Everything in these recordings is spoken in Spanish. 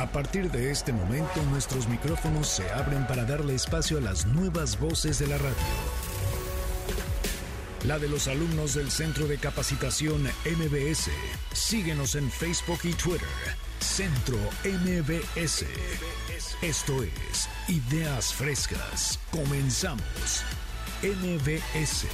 A partir de este momento nuestros micrófonos se abren para darle espacio a las nuevas voces de la radio. La de los alumnos del Centro de Capacitación MBS. Síguenos en Facebook y Twitter. Centro MBS. Esto es Ideas Frescas. Comenzamos. MBS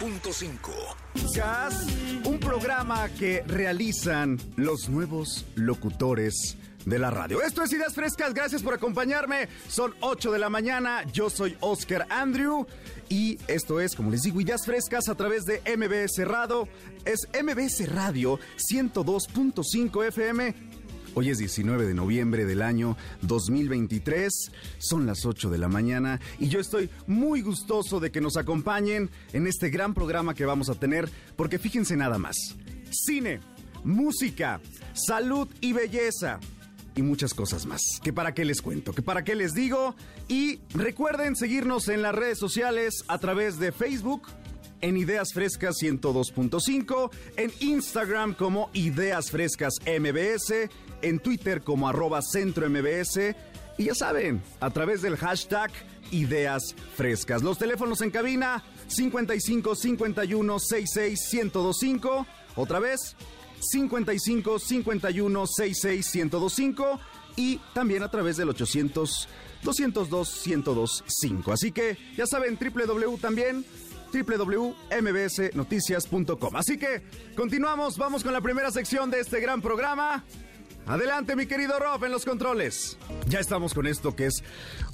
102.5. Un programa que realizan los nuevos locutores de la radio. Esto es Ideas Frescas, gracias por acompañarme. Son 8 de la mañana, yo soy Oscar Andrew y esto es, como les digo, Ideas Frescas a través de MBS Radio. Es MBS Radio 102.5 FM Hoy es 19 de noviembre del año 2023, son las 8 de la mañana y yo estoy muy gustoso de que nos acompañen en este gran programa que vamos a tener, porque fíjense nada más, cine, música, salud y belleza y muchas cosas más. Que para qué les cuento, que para qué les digo. Y recuerden seguirnos en las redes sociales a través de Facebook. En Ideas Frescas 102.5, en Instagram como Ideas Frescas MBS, en Twitter como arroba Centro MBS y ya saben, a través del hashtag Ideas Frescas. Los teléfonos en cabina 55 51 66 1025. Otra vez 55 51 66 1025 y también a través del 800 202 1025. Así que ya saben, www también www.mbsnoticias.com. Así que continuamos, vamos con la primera sección de este gran programa. Adelante, mi querido Rob, en los controles. Ya estamos con esto que es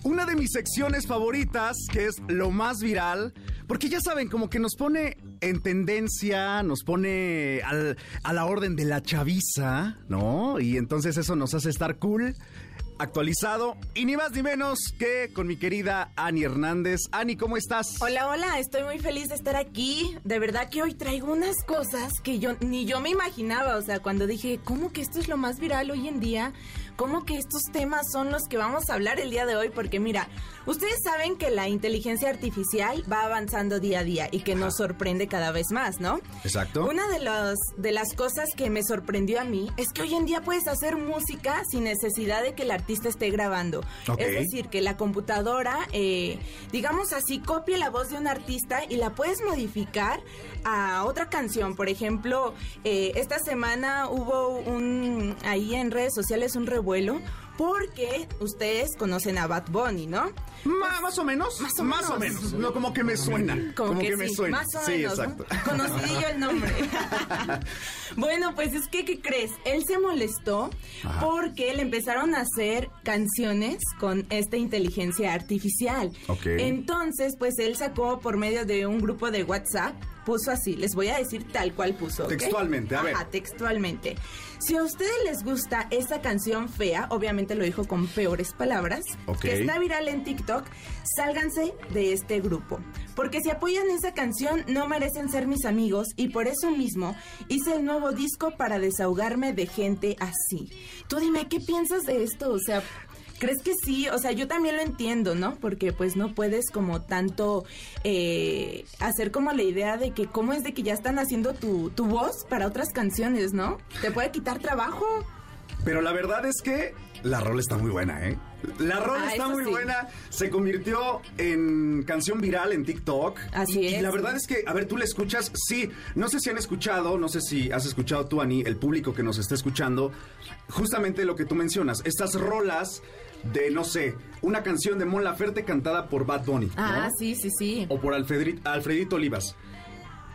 una de mis secciones favoritas, que es lo más viral, porque ya saben, como que nos pone en tendencia, nos pone a la orden de la chaviza, ¿no? Y entonces eso nos hace estar cool actualizado y ni más ni menos que con mi querida Ani Hernández. Ani, ¿cómo estás? Hola, hola, estoy muy feliz de estar aquí. De verdad que hoy traigo unas cosas que yo ni yo me imaginaba, o sea, cuando dije, ¿cómo que esto es lo más viral hoy en día? ¿Cómo que estos temas son los que vamos a hablar el día de hoy? Porque mira, ustedes saben que la inteligencia artificial va avanzando día a día y que nos sorprende cada vez más, ¿no? Exacto. Una de, los, de las cosas que me sorprendió a mí es que hoy en día puedes hacer música sin necesidad de que el artista esté grabando. Es decir, que la computadora, eh, digamos así, copie la voz de un artista y la puedes modificar a otra canción. Por ejemplo, eh, esta semana hubo un ahí en redes sociales un revuelo porque ustedes conocen a Bad Bunny, ¿no? más o menos. Más o menos. Más o menos. No, como que me suena. Como, que, me suena. Más o sí, exacto. Conocidillo el nombre. bueno, pues es que, ¿qué crees? Él se molestó porque le empezaron a hacer canciones con esta inteligencia artificial. Ok. Entonces, pues él sacó por medio de un grupo de WhatsApp puso así, les voy a decir tal cual puso. Textualmente, a ver. Ajá, textualmente. Si a ustedes les gusta esta canción fea, obviamente lo dijo con peores palabras, que está viral en TikTok, sálganse de este grupo. Porque si apoyan esa canción, no merecen ser mis amigos y por eso mismo hice el nuevo disco para desahogarme de gente así. Tú dime, ¿qué piensas de esto? O sea, ¿Crees que sí? O sea, yo también lo entiendo, ¿no? Porque pues no puedes como tanto eh, hacer como la idea de que cómo es de que ya están haciendo tu, tu voz para otras canciones, ¿no? Te puede quitar trabajo. Pero la verdad es que la rola está muy buena, ¿eh? La rola ah, está muy buena. Se convirtió en canción viral en TikTok. Así es. Y la verdad es que, a ver, tú la escuchas. Sí, no sé si han escuchado, no sé si has escuchado tú, Ani, el público que nos está escuchando. Justamente lo que tú mencionas. Estas rolas de, no sé, una canción de Mon Laferte cantada por Bad Bunny. Ah, sí, sí, sí. O por Alfredito Olivas.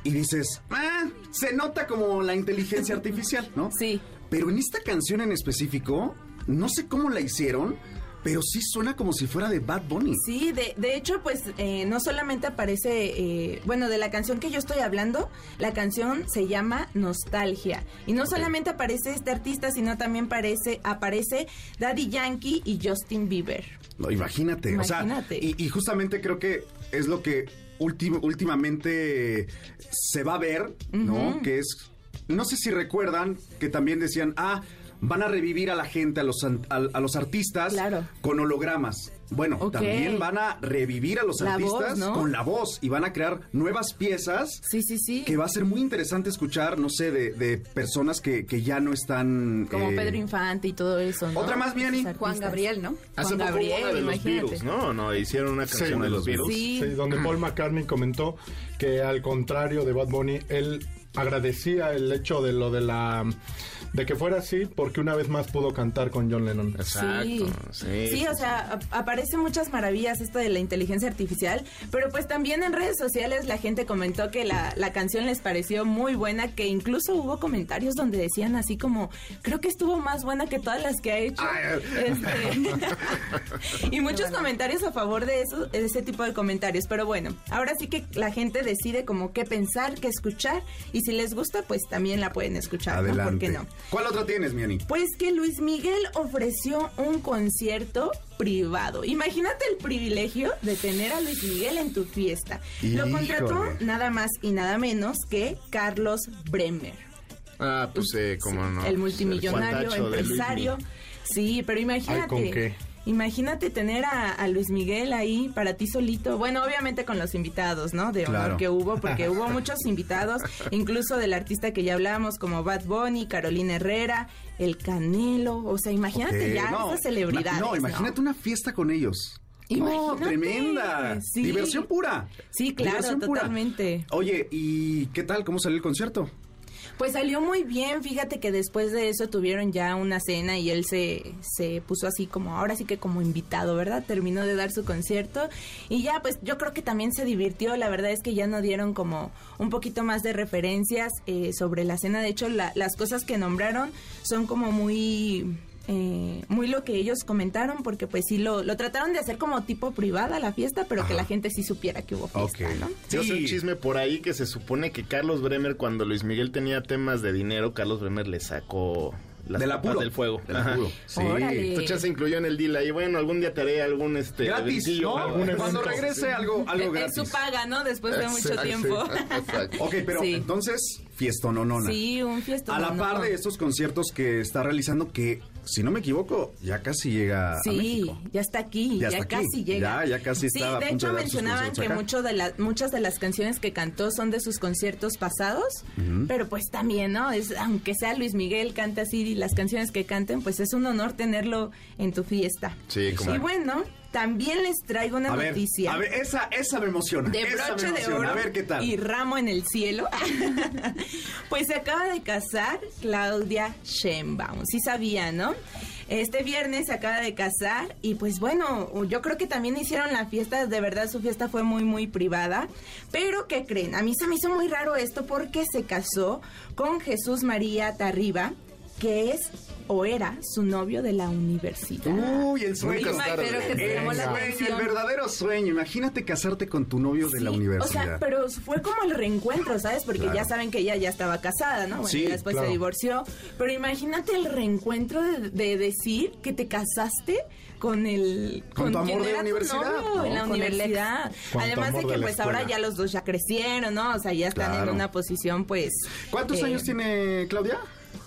Y dices, ah, se nota como la inteligencia artificial, ¿no? Sí. Pero en esta canción en específico, no sé cómo la hicieron, pero sí suena como si fuera de Bad Bunny. Sí, de, de hecho, pues eh, no solamente aparece, eh, bueno, de la canción que yo estoy hablando, la canción se llama Nostalgia. Y no solamente aparece este artista, sino también aparece, aparece Daddy Yankee y Justin Bieber. No, imagínate, imagínate. O sea, y, justamente creo que es lo que últimamente se va a ver, ¿no? Que es, no sé si recuerdan que también decían, ah, van a revivir a la gente, a los, a, los artistas con hologramas. Bueno, también van a revivir a los artistas con la voz y van a crear nuevas piezas. Sí, sí, sí. Que va a ser muy interesante escuchar, no sé, de, personas que, ya no están. Como eh, Pedro Infante y todo eso. Otra más, Miani. Juan Gabriel, ¿no? Hace Juan Gabriel, de los virus, ¿no? No, hicieron una canción de los virus. Sí. donde Paul McCartney comentó que al contrario de Bad Bunny, él agradecía el hecho de lo de la de que fuera así porque una vez más pudo cantar con John Lennon. Exacto. Sí, sí, o sea, aparecen muchas maravillas esto de la inteligencia artificial, pero pues también en redes sociales la gente comentó que la, la canción les pareció muy buena, que incluso hubo comentarios donde decían así como, creo que estuvo más buena que todas las que ha hecho. Este, y muchos comentarios a favor de eso, de ese tipo de comentarios, pero bueno, ahora sí que la gente decide como qué pensar, qué escuchar, y si les gusta, pues también la pueden escuchar, Adelante. ¿no? ¿Por qué no? ¿Cuál otra tienes, Miani? Pues que Luis Miguel ofreció un concierto privado. Imagínate el privilegio de tener a Luis Miguel en tu fiesta. Lo contrató nada más y nada menos que Carlos Bremer. Ah, pues eh, cómo no. El multimillonario, empresario. Sí, pero imagínate. ¿con qué? Imagínate tener a, Luis Miguel ahí para ti solito. Bueno, obviamente con los invitados, ¿no? De honor que hubo, porque hubo muchos invitados, incluso del artista que ya hablamos, como Bad Bunny, Carolina Herrera, El Canelo. O sea, imagínate ya no, esas celebridades. No, imagínate una fiesta con ellos. No, tremenda. Diversión pura. Sí, claro, totalmente. Oye, ¿y qué tal? ¿Cómo salió el concierto? Pues salió muy bien, fíjate que después de eso tuvieron ya una cena y él se, se puso así como, ahora sí que como invitado, ¿verdad? Terminó de dar su concierto y ya pues yo creo que también se divirtió, la verdad es que ya no dieron como un poquito más de referencias eh, sobre la cena, de hecho las cosas que nombraron son como muy eh, muy lo que ellos comentaron, porque pues sí lo, lo trataron de hacer como tipo privada la fiesta, pero que la gente sí supiera que hubo fiesta, ¿no? Sí. Yo sé un chisme por ahí que se supone que Carlos Bremer, cuando Luis Miguel tenía temas de dinero, Carlos Bremer le sacó las del apuro. del fuego. Del apuro. Sí. Entonces se incluyó en el deal ahí. Bueno, algún día te haré algún este gratis, Cuando regrese algo, algo gratis. Es su paga, ¿no? Después de mucho tiempo. ok, pero entonces, fiestón no Sí, un fiestón. A la par de estos conciertos que está realizando, que si no me equivoco, ya casi llega sí, a México. ya está aquí, ya, casi llega. Ya, ya casi está. Sí, de hecho mencionaban que mucho de la, muchas de las canciones que cantó son de sus conciertos pasados, pero pues también, ¿no? Es aunque sea Luis Miguel canta así las canciones que canten, pues es un honor tenerlo en tu fiesta. Sí, como. Y bueno, también les traigo una noticia. a ver, esa, esa me emociona. De broche de oro. A ver qué tal. Y ramo en el cielo. pues se acaba de casar Claudia Sheinbaum. Sí sabía, ¿no? Este viernes se acaba de casar y pues bueno, yo creo que también hicieron la fiesta, de verdad su fiesta fue muy muy privada, pero ¿qué creen? A mí se me hizo muy raro esto porque se casó con Jesús María Tarriba, que es o era su novio de la universidad. Uy, el sueño. el, verdadero sueño. Imagínate casarte con tu novio de la universidad. O sea, pero fue como el reencuentro, ¿sabes? Porque ya saben que ella ya estaba casada, ¿no? Bueno, sí, después se divorció. Pero imagínate el reencuentro de, decir que te casaste con el con, tu amor de la universidad en la universidad además de que pues ahora ya los dos ya crecieron no o sea ya están en una posición pues cuántos eh, años tiene Claudia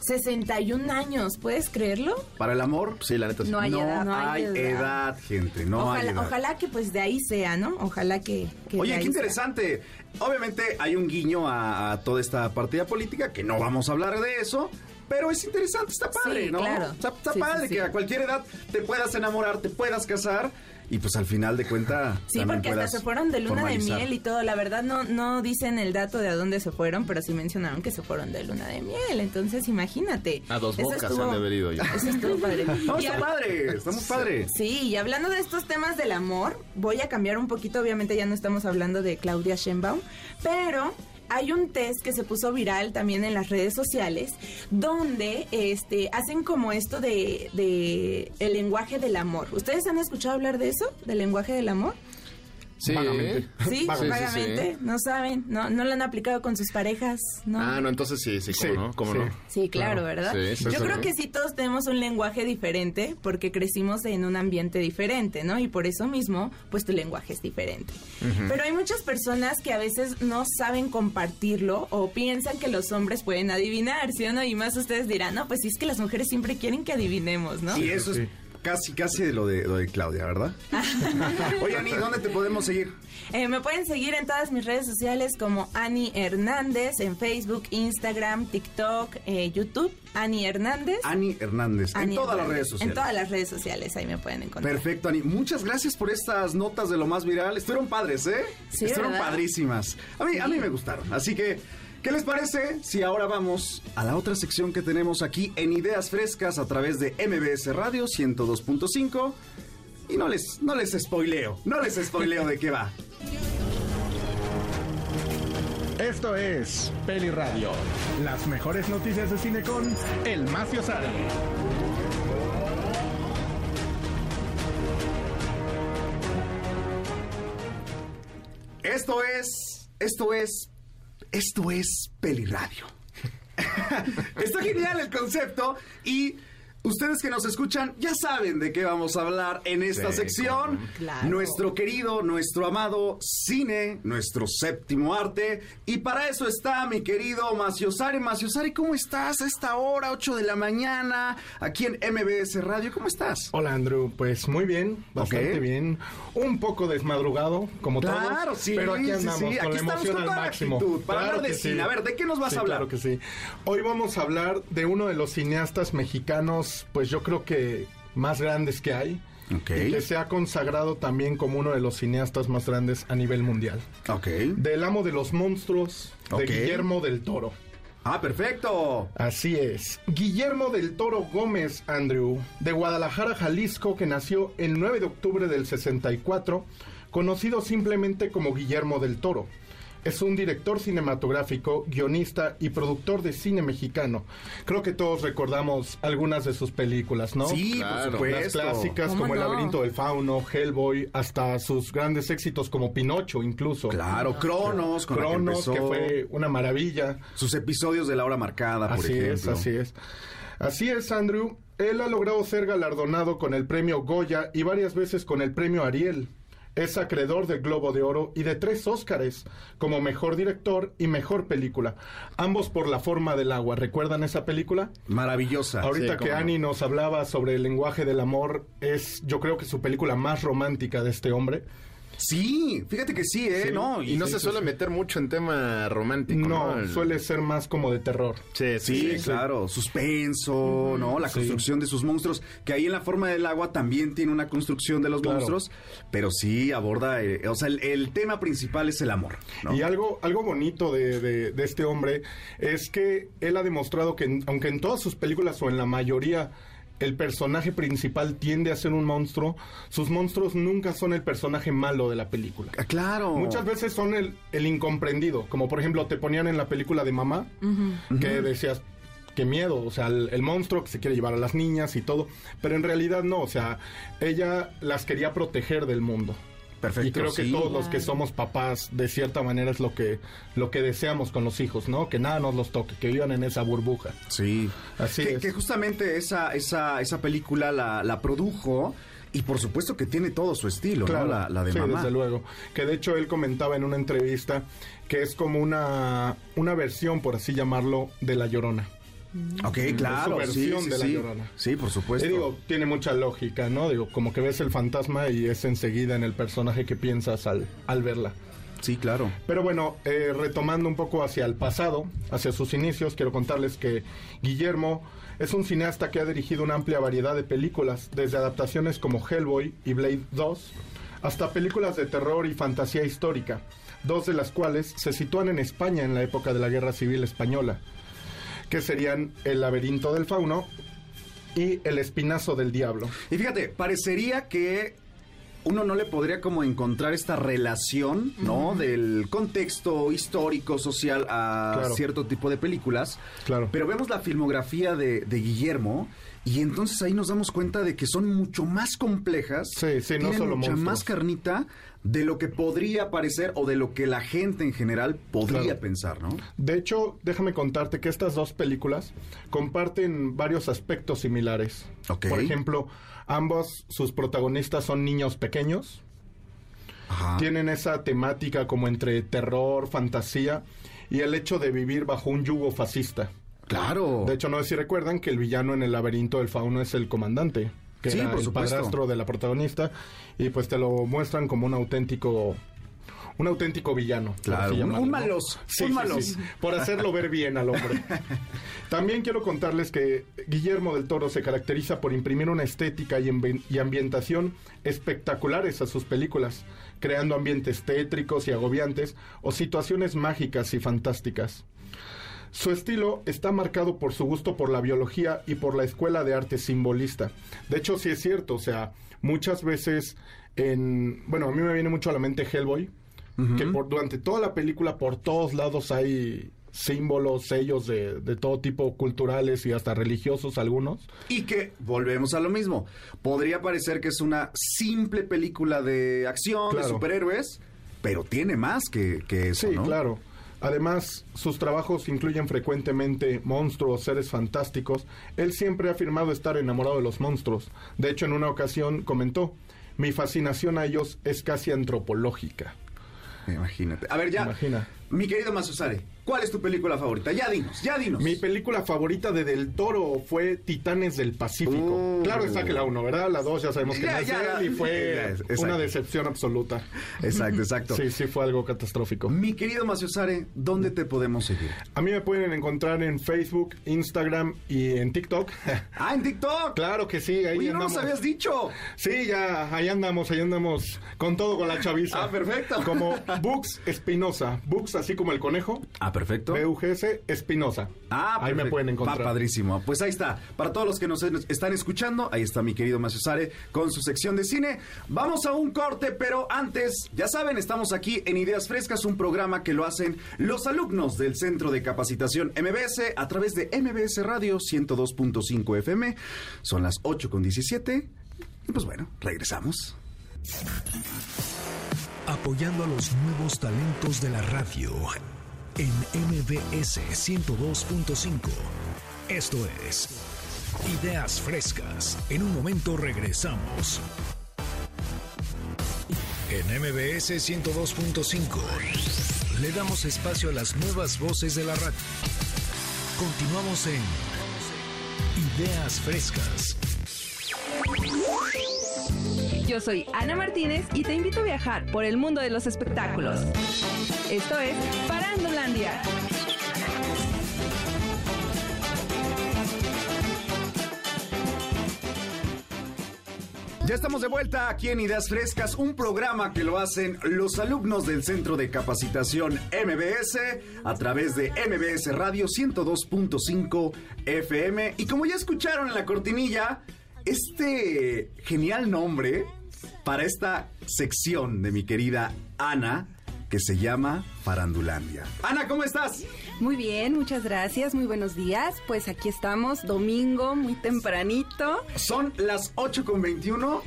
61 años, ¿puedes creerlo? Para el amor, sí, la neta No hay edad. No hay, edad. gente, no ojalá, hay edad. Ojalá que pues de ahí sea, ¿no? Ojalá que... Oye, qué interesante. Obviamente hay un guiño a, toda esta partida política, que no vamos a hablar de eso, pero es interesante, está padre, ¿no? Claro. Está, padre que a cualquier edad te puedas enamorar, te puedas casar y pues al final de cuenta sí porque hasta se fueron de luna de miel y todo. La verdad no no dicen el dato de a dónde se fueron pero sí mencionaron que se fueron de luna de miel. Entonces imagínate. A dos bocas se han de haber ya. eso estuvo padre. No, está padre está muy padre. Sí y hablando de estos temas del amor voy a cambiar un poquito. Obviamente ya no estamos hablando de Claudia Sheinbaum pero hay un test que se puso viral también en las redes sociales donde este hacen como esto de, de el lenguaje del amor. ¿Ustedes han escuchado hablar de eso? ¿Del lenguaje del amor? Sí. Vagamente. Sí, Sí, sí, vagamente, no saben, no, no lo han aplicado con sus parejas, ¿no? Ah, no, entonces sí, sí, cómo Sí, no, cómo sí. no. Sí, claro, ¿verdad? Sí, sí, Yo sí. creo que sí todos tenemos un lenguaje diferente porque crecimos en un ambiente diferente, ¿no? Y por eso mismo, pues tu lenguaje es diferente. Pero hay muchas personas que a veces no saben compartirlo o piensan que los hombres pueden adivinar, ¿sí o no? Y más ustedes dirán, no, pues sí es que las mujeres siempre quieren que adivinemos, ¿no? Y eso sí. es casi, casi de lo de, lo de Claudia, ¿verdad? Oye, Ani, ¿dónde te podemos seguir? Eh, me pueden seguir en todas mis redes sociales como Ani Hernández, en Facebook, Instagram, TikTok, eh, YouTube, Ani Hernández. Ani Hernández. en todas las redes sociales. En todas las redes sociales, ahí me pueden encontrar. Perfecto, Ani. Muchas gracias por estas notas de lo más viral. Estuvieron padres, ¿eh? Sí, Estuvieron ¿verdad? padrísimas. A mí, a mí me gustaron. Así que, ¿qué les parece si ahora vamos a la otra sección que tenemos aquí en Ideas Frescas a través de MBS Radio 102.5? Y no les, no les spoileo, no les spoileo de qué va. Esto es Peli Radio, las mejores noticias de cine con El Macio Sara. Esto es, esto es, esto es Peliradio. Está genial el concepto y ustedes que nos escuchan ya saben de qué vamos a hablar en esta Sí, sección. Claro. Nuestro querido, nuestro amado cine, nuestro séptimo arte. Y para eso está mi querido Maciosari. Maciosari, ¿cómo estás a esta hora, 8 de la mañana, aquí en MBS Radio? ¿Cómo estás? Hola Andrew, pues muy bien, bastante bien. Un poco desmadrugado, como Claro, todos. sí, pero aquí sí, andamos sí. con Aquí la estamos emoción con al toda la máximo. actitud para hablar de cine. A ver, ¿de qué nos vas a hablar? Claro que sí. Hoy vamos a hablar de uno de los cineastas mexicanos, pues yo creo que más grandes que hay. Y que se ha consagrado también como uno de los cineastas más grandes a nivel mundial. Ok. Del amo de los monstruos, de Guillermo del Toro. Ah, perfecto. Así es. Guillermo del Toro Gómez Andrew, de Guadalajara, Jalisco, que nació el 9 de octubre del 64, conocido simplemente como Guillermo del Toro. Es un director cinematográfico, guionista y productor de cine mexicano. Creo que todos recordamos algunas de sus películas, ¿no? Sí, Claro. por Las clásicas ¿Cómo como El laberinto del fauno, Hellboy, hasta sus grandes éxitos como Pinocho incluso. Claro, Cronos, con la que Cronos, que, fue una maravilla. Sus episodios de La Hora Marcada, por Así ejemplo. es, así es. Así es, Andrew. Él ha logrado ser galardonado con el premio Goya y varias veces con el premio Ariel. Es acreedor del Globo de Oro y de tres Óscares como mejor director y mejor película. Ambos por La forma del agua. ¿Recuerdan esa película? Maravillosa. Ahorita sí, que no. Annie nos hablaba sobre el lenguaje del amor, es yo creo que su película más romántica de este hombre. Sí, fíjate que sí, ¿eh? Sí. No, Y no se suele meter mucho en tema romántico, ¿no? No, El- suele ser más como de terror. Sí, Sí, claro, suspenso, ¿no? La construcción de sus monstruos, que ahí en la forma del agua también tiene una construcción de los Claro. monstruos, pero sí aborda, eh, o sea, el, el tema principal es el amor, ¿no? Y algo, algo bonito de, de- de este hombre es que él ha demostrado que, en- aunque en todas sus películas o en la mayoría el personaje principal tiende a ser un monstruo, sus monstruos nunca son el personaje malo de la película. Ah, claro. Muchas veces son el, el incomprendido, como por ejemplo te ponían en la película de Mamá, que decías, qué miedo, o sea, el, el monstruo que se quiere llevar a las niñas y todo, pero en realidad no, o sea, ella las quería proteger del mundo. Perfecto, Y creo que sí. todos los que somos papás, de cierta manera, es lo que, lo que deseamos con los hijos, ¿no? Que nada nos los toque, que vivan en esa burbuja. Sí. Así que, es. que justamente esa, esa, esa película la, la produjo y por supuesto que tiene todo su estilo, ¿no? La, la de sí, mamá. desde luego. Que de hecho él comentaba en una entrevista que es como una, una versión, por así llamarlo, de La Llorona. Ok, claro, Es su versión sí, de La sí. Llorona. Sí, por supuesto. Y digo, tiene mucha lógica, ¿no? Digo, como que ves el fantasma y es enseguida en el personaje que piensas al, al verla. sí, claro. Pero bueno, eh, retomando un poco hacia el pasado, hacia sus inicios, quiero contarles que Guillermo es un cineasta que ha dirigido una amplia variedad de películas, desde adaptaciones como Hellboy y Blade 2, hasta películas de terror y fantasía histórica, dos de las cuales se sitúan en España en la época de la Guerra Civil Española, que serían El laberinto del fauno y El espinazo del diablo. Y fíjate, parecería que uno no le podría como encontrar esta relación, ¿no? Del contexto histórico, social a Claro. cierto tipo de películas. Claro. Pero vemos la filmografía de, de Guillermo y entonces ahí nos damos cuenta de que son mucho más complejas. Sí, sí, no solo mucha monstruos. más carnita, de lo que podría parecer o de lo que la gente en general podría pensar, ¿no? De hecho, déjame contarte que estas dos películas comparten varios aspectos similares. Por ejemplo, ambos sus protagonistas son niños pequeños. Tienen esa temática como entre terror, fantasía y el hecho de vivir bajo un yugo fascista. Claro. De hecho, no sé si recuerdan que el villano en el laberinto del fauno es el comandante que sí, era el padrastro de la protagonista, y pues te lo muestran como un auténtico un auténtico villano. Claro, un, malos, un malos. por hacerlo ver bien al hombre. También quiero contarles que Guillermo del Toro se caracteriza por imprimir una estética y, y ambientación espectaculares a sus películas, creando ambientes tétricos y agobiantes o situaciones mágicas y fantásticas. Su estilo está marcado por su gusto por la biología y por la escuela de arte simbolista. De hecho, sí es cierto, o sea, muchas veces en... Bueno, a mí me viene mucho a la mente Hellboy, que por, durante toda la película por todos lados hay símbolos, sellos de, de, todo tipo culturales y hasta religiosos algunos. Y que volvemos a lo mismo. Podría parecer que es una simple película de acción, de superhéroes, pero tiene más que, que eso. Sí, claro. Además, sus trabajos incluyen frecuentemente monstruos, seres fantásticos. Él siempre ha afirmado estar enamorado de los monstruos. De hecho, en una ocasión comentó, mi fascinación a ellos es casi antropológica. Imagínate. A ver, ya. Imagina. Mi querido Masusare, ¿cuál es tu película favorita? Ya dinos, ya dinos. Mi película favorita de Del Toro fue Titanes del Pacífico. Uh. claro está que la uno, ¿verdad? La dos ya sabemos que no es él y fue una decepción absoluta. Exacto, exacto. sí, sí fue algo catastrófico. Mi querido Masusare, ¿dónde te podemos seguir? A mí me pueden encontrar en Facebook, Instagram y en TikTok. ah, en TikTok. Claro que sí, ahí andamos. no nos habías dicho. Sí, ya, ahí andamos, ahí andamos con todo con la chaviza. Ah, perfecto. Como Books Espinosa. Books así como el conejo. Ah, perfecto. BUGS Espinosa. Ah, Ahí me pueden encontrar. padrísimo. Pues ahí está. Para todos los que nos están escuchando, ahí está mi querido Macio Sare con su sección de cine. Vamos a un corte, pero antes, ya saben, estamos aquí en Ideas Frescas, un programa que lo hacen los alumnos del Centro de Capacitación MBS a través de MBS Radio 102.5 FM. Son las 8 con 17. Y pues bueno, regresamos apoyando a los nuevos talentos de la radio en MBS 102.5. Esto es Ideas Frescas. En un momento regresamos. En MBS 102.5 le damos espacio a las nuevas voces de la radio. Continuamos en Ideas Frescas. Yo soy Ana Martínez y te invito a viajar por el mundo de los espectáculos. Esto es Parandolandia. Ya estamos de vuelta aquí en Ideas Frescas, un programa que lo hacen los alumnos del Centro de Capacitación MBS a través de MBS Radio 102.5 FM. Y como ya escucharon en la cortinilla, este genial nombre para esta sección de mi querida Ana que se llama Farandulandia. Ana, ¿cómo estás? Muy bien, muchas gracias, muy buenos días. Pues aquí estamos, domingo, muy tempranito. Son las 8 con 21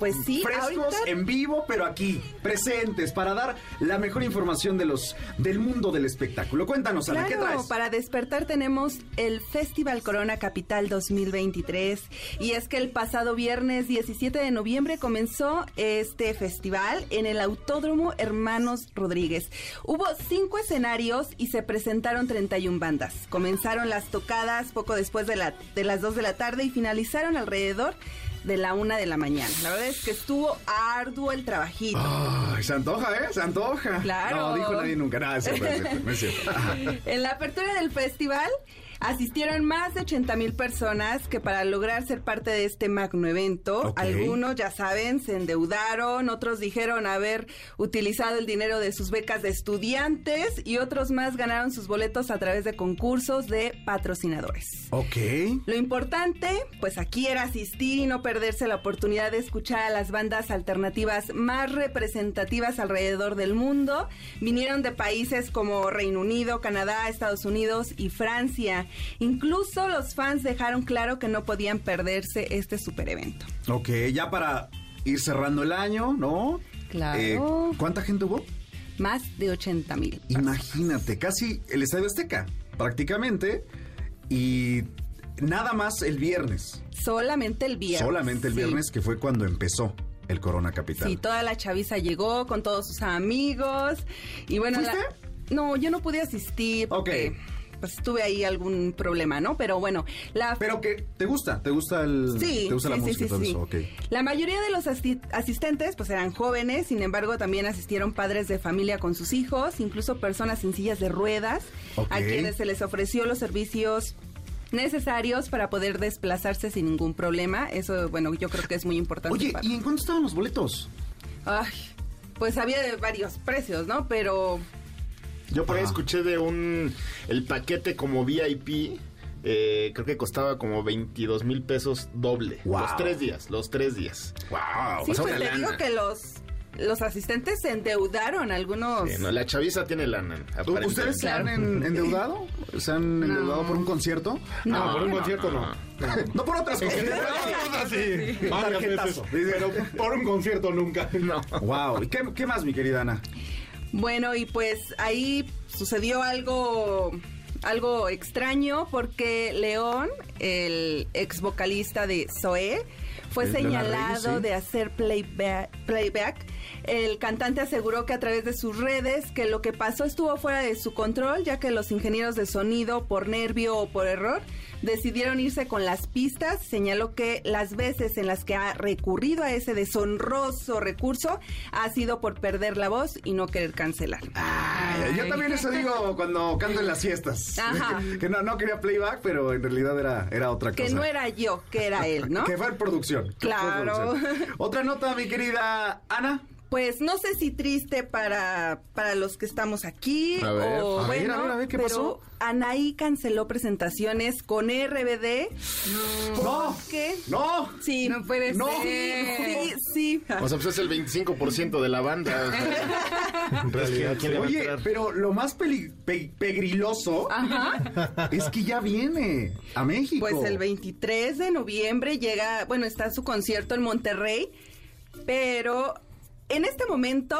pues sí, frescos en vivo, pero aquí presentes para dar la mejor información de los del mundo del espectáculo. Cuéntanos, Ana, ¿qué traes? Para despertar tenemos el Festival Corona Capital 2023 y es que el pasado viernes 17 de noviembre comenzó este festival en el Autódromo Hermanos Rodríguez. Hubo cinco escenarios y se presentaron 31 bandas. Comenzaron las tocadas poco después de, la, de las 2 de la tarde y finalizaron alrededor de la una de la mañana. La verdad es que estuvo arduo el trabajito. Ay, se antoja, ¿eh? Se antoja. Claro. No, dijo nadie nunca. Nada, en la apertura del festival Asistieron más de 80 mil personas que para lograr ser parte de este magno evento, algunos ya saben, se endeudaron, otros dijeron haber utilizado el dinero de sus becas de estudiantes y otros más ganaron sus boletos a través de concursos de patrocinadores. Ok. Lo importante, pues aquí era asistir y no perderse la oportunidad de escuchar a las bandas alternativas más representativas alrededor del mundo. Vinieron de países como Reino Unido, Canadá, Estados Unidos y Francia. Incluso los fans dejaron claro que no podían perderse este super evento. Ok, ya para ir cerrando el año, ¿no? Claro. Eh, ¿Cuánta gente hubo? Más de 80 mil. Imagínate, casi el Estadio Azteca, prácticamente. Y nada más el viernes. Solamente el viernes. Solamente el sí. viernes, que fue cuando empezó el Corona Capital. Sí, toda la chaviza llegó con todos sus amigos. Y bueno, la- ¿Fuiste? no, yo no pude asistir porque pues tuve ahí algún problema, ¿no? Pero bueno, la Pero que te gusta, te gusta el Sí, te gusta sí, la sí, música sí, todo sí. eso, ok. La mayoría de los asi- asistentes pues eran jóvenes, sin embargo también asistieron padres de familia con sus hijos, incluso personas en sillas de ruedas, Ok. a quienes se les ofreció los servicios necesarios para poder desplazarse sin ningún problema. Eso, bueno, yo creo que es muy importante. Oye, para- ¿y en cuánto estaban los boletos? Ay, pues había de varios precios, ¿no? Pero Yo por ahí escuché de un. El paquete como VIP. eh, creo que costaba como 22 mil pesos doble. Wow. Los tres días, los tres días. Wow. sí, pues una te digo que los, los asistentes se endeudaron, algunos... Sí, no, la chaviza tiene lana. ¿Ustedes se han en- endeudado? ¿Se han endeudado por un concierto? No, por un no, concierto no. No por otras cosas. sí, Tarjetazo. Pero por un concierto nunca. No. Wow. ¿Y qué, qué más, mi querida Ana? Bueno, y pues ahí sucedió algo algo extraño porque León, el ex vocalista de Zoé, fue El señalado Rey, sí. de hacer playback, playback. El cantante aseguró que a través de sus redes que lo que pasó estuvo fuera de su control, ya que los ingenieros de sonido, por nervio o por error, decidieron irse con las pistas. Señaló que las veces en las que ha recurrido a ese deshonroso recurso ha sido por perder la voz y no querer cancelar. Ay, yo también eso digo cuando canto en las fiestas. Ajá. Que no, no quería playback, pero en realidad era, era otra cosa. Que no era yo, que era él, ¿no? Que fue en producción. fue Claro. producción. Otra nota, mi querida Ana. Pues no sé si triste para, para los que estamos aquí A ver, o a ver, bueno, a ver, a ver, ¿qué pero pasó? Anaí canceló presentaciones con RBD. No. ¿Qué? No. Sí. No puede No. ser. Sí, sí. O sea, pues es el 25% de la banda. o sea, En realidad. ¿a quién le va a Oye, pero lo más peli- pe- pegriloso Ajá. es que ya viene a México. Pues el 23 de noviembre llega, bueno, está su concierto en Monterrey, pero en este momento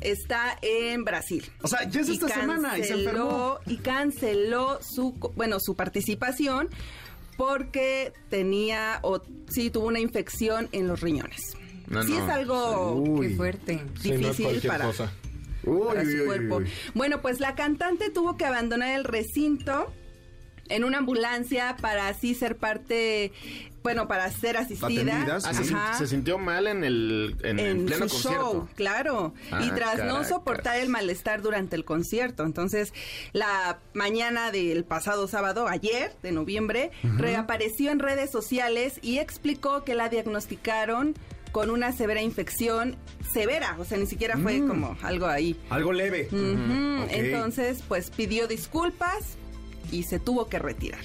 está en Brasil. O sea, ya es esta semana y se enfermó. y canceló su, co- bueno, su participación porque tenía o sí tuvo una infección en los riñones. No, sí no. es algo Uy. Qué fuerte. Difícil para, cosa. Uy, para su uy, cuerpo. uy. Bueno, pues la cantante tuvo que abandonar el recinto en una ambulancia para así ser parte, bueno, para ser asistida. Ah, se, Ajá. se sintió mal en el en, en en pleno su concierto. show, claro. y Ah, tras no soportar el malestar durante el concierto. Entonces, la mañana del pasado sábado, ayer, de noviembre, reapareció en redes sociales y explicó que la diagnosticaron con una severa infección severa, o sea, ni siquiera fue Mm. como algo ahí. Algo leve. Entonces, pues pidió disculpas y se tuvo que retirar.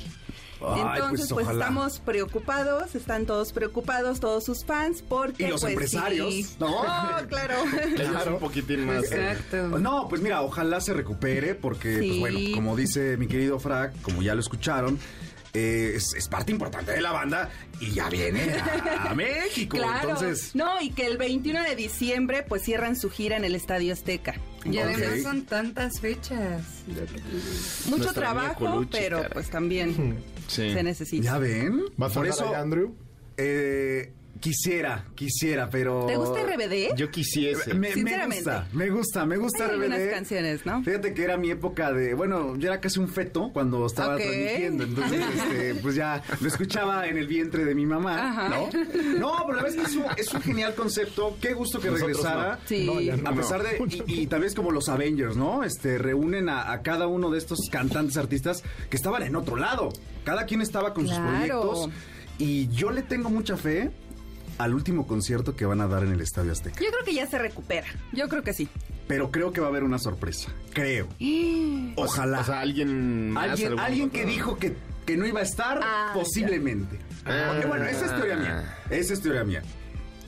Ay, Entonces, pues, pues, ojalá. estamos preocupados, están todos preocupados, todos sus fans, porque Y los pues, empresarios, sí. ¿no? Oh, claro. Ellos un poquitín más. Exacto. No, pues mira, ojalá se recupere porque, Sí. pues bueno, como dice mi querido Frac, como ya lo escucharon, eh, es, es parte importante de la banda y ya viene a, a México. Claro. Entonces, No, y que el 21 de diciembre pues cierran su gira en el Estadio Azteca. Y además son tantas fechas. Mucho Nuestra trabajo, Colucci, pero caray. pues también Sí. se necesita. ¿ya ven? ¿Vas a Por andar eso, Andrew? eh, quisiera, quisiera, pero... ¿Te gusta RBD? Yo quisiese. Me, me gusta, me gusta, me gusta Hay RBD. algunas canciones, ¿no? Fíjate que era mi época de, bueno, yo era casi un feto cuando estaba transmitiendo, entonces, este, pues ya lo escuchaba en el vientre de mi mamá, Ajá. ¿no? No, pero la verdad es que es un, es un genial concepto, qué gusto que Nosotros regresara. no. Sí. No, ya no. A pesar de, y, y tal vez como los Avengers, ¿no? Este, reúnen a, a cada uno de estos cantantes, artistas que estaban en otro lado. Cada quien estaba con sus proyectos. Y yo le tengo mucha fe al último concierto que van a dar en el Estadio Azteca. Yo creo que ya se recupera. Yo creo que sí. Pero creo que va a haber una sorpresa. Creo. Ojalá. O sea, alguien más. alguien alguien que dijo que, que no iba a estar, Ah, posiblemente. ya. Porque bueno, esa es teoría mía. Esa es teoría mía.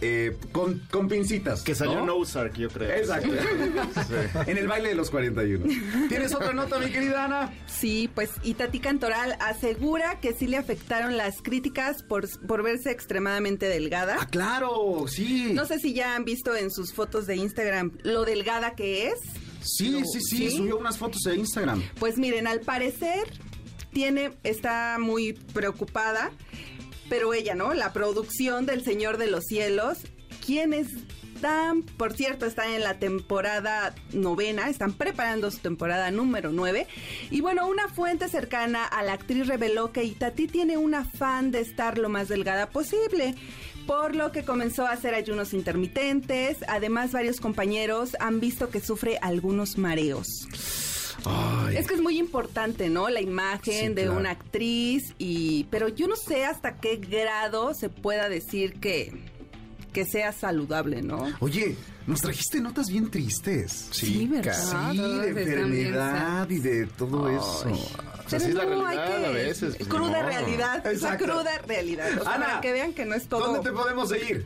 Eh, con, con pincitas. Que salió ¿no? Ozark, yo creo. Exacto. En el baile de los 41. ¿Tienes otra nota, mi querida Ana? Sí, pues Itatí Cantoral asegura que sí le afectaron las críticas por, por verse extremadamente delgada. Ah, claro, sí. No sé si ya han visto en sus fotos de Instagram lo delgada que es. Sí, sí, sí, ¿sí? subió unas fotos de Instagram. Pues miren, al parecer tiene, está muy preocupada, pero ella, ¿no? La producción del Señor de los Cielos, quienes están, por cierto, están en la temporada novena, están preparando su temporada número nueve. Y bueno, una fuente cercana a la actriz reveló que Itati tiene un afán de estar lo más delgada posible. Por lo que comenzó a hacer ayunos intermitentes. Además, varios compañeros han visto que sufre algunos mareos. Ay. Es que es muy importante, ¿no? La imagen Sí, de claro. una actriz y pero yo no sé hasta qué grado se pueda decir que que sea saludable, ¿no? Oye, nos trajiste notas bien tristes. Sí, ¿verdad? Sí, de enfermedad y de todo eso. O sea, así es la realidad que- a veces. pues, cruda realidad, esa Exacto. cruda realidad. O sea, Ana, para que vean que no es todo. ¿Dónde te podemos seguir?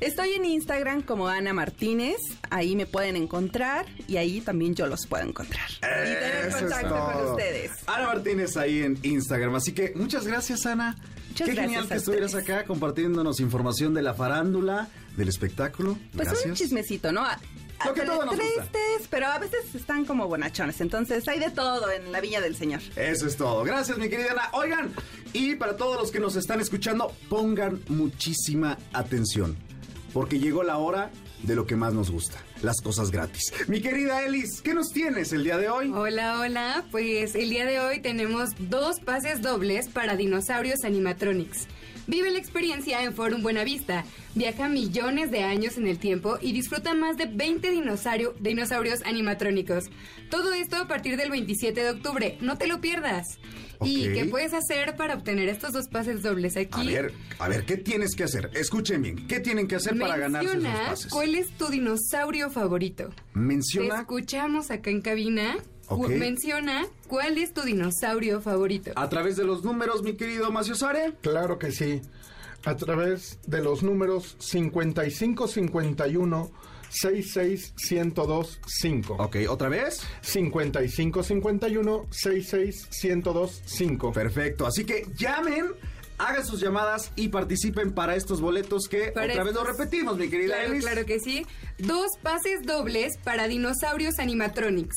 Estoy en Instagram como Ana Martínez, ahí me pueden encontrar y ahí también yo los puedo encontrar. y tener Eso contacto con ustedes. Ana Martínez ahí en Instagram. Así que muchas gracias, Ana. Muchas Qué gracias genial que estuvieras ustedes. acá compartiéndonos información de la farándula, del espectáculo. Pues gracias. un chismecito, ¿no? A- Lo que todo nos gusta. tristes, pero a veces están como bonachones. Entonces hay de todo en la Villa del Señor. Eso es todo. Gracias, mi querida Ana. Oigan, y para todos los que nos están escuchando, pongan muchísima atención. Porque llegó la hora de lo que más nos gusta, las cosas gratis. Mi querida Elis, ¿qué nos tienes el día de hoy? Hola, hola. Pues el día de hoy tenemos dos pases dobles para dinosaurios animatronics. Vive la experiencia en Forum Buenavista. Viaja millones de años en el tiempo y disfruta más de 20 dinosaurio- dinosaurios animatrónicos. Todo esto a partir del 27 de octubre. No te lo pierdas. ¿Y qué puedes hacer para obtener estos dos pases dobles aquí? A ver, a ver, ¿qué tienes que hacer? Escuchen bien, ¿qué tienen que hacer para ganarse esos Menciona pases? cuál es tu dinosaurio favorito. Te Menciona escuchamos acá en cabina. Menciona cuál es tu dinosaurio favorito. a través de los números, mi querido Macio Sare. Claro que sí. A través de los números 5551 66125. Ok, ¿otra vez? 5551 66125. Perfecto, así que llamen, hagan sus llamadas y participen para estos boletos que Para otra vez lo estos- repetimos, mi querida Claro, Elis. claro que sí. Dos pases dobles para dinosaurios animatronics.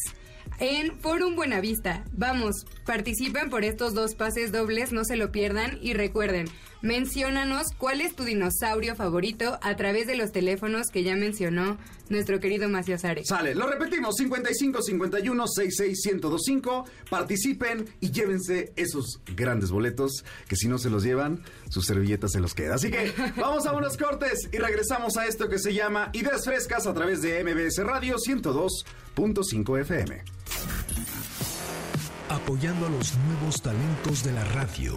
En Forum Buenavista. Vamos, participen por estos dos pases dobles, no se lo pierdan y recuerden, menciónanos cuál es tu dinosaurio favorito a través de los teléfonos que ya mencionó nuestro querido Macio Sare. Sale, lo repetimos, 55 51 66 1025. Participen y llévense esos grandes boletos que si no se los llevan, sus servilletas se los queda. Así que vamos a unos cortes y regresamos a esto que se llama Ideas Frescas a través de MBS Radio 102.5 FM. apoyando a los nuevos talentos de la radio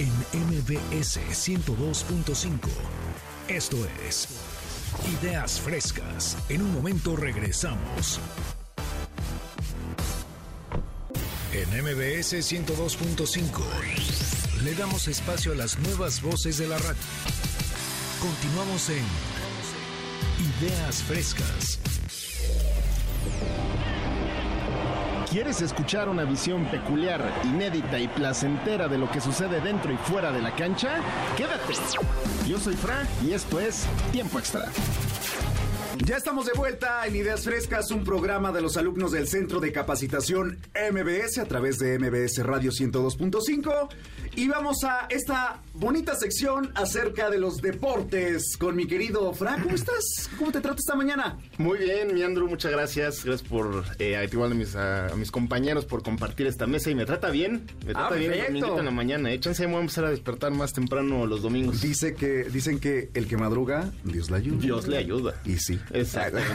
en MBS 102.5. Esto es Ideas Frescas. En un momento regresamos. En MBS 102.5 le damos espacio a las nuevas voces de la radio. Continuamos en Ideas Frescas. ¿Quieres escuchar una visión peculiar, inédita y placentera de lo que sucede dentro y fuera de la cancha? Quédate. Yo soy Fra y esto es Tiempo Extra. Ya estamos de vuelta en Ideas Frescas, un programa de los alumnos del Centro de Capacitación MBS a través de MBS Radio 102.5. Y vamos a esta bonita sección acerca de los deportes con mi querido Fra. ¿Cómo estás? ¿Cómo te trata esta mañana? Muy bien, mi Andrew, muchas gracias. Gracias por, eh, igual a mis, a, mis compañeros por compartir esta mesa y me trata bien. Me Ah, trata bien el dominguito en la mañana. Échense, vamos a empezar a despertar más temprano los domingos. Dice que, dicen que el que madruga, Dios le ayuda. Dios le ayuda. Y sí. Exactamente.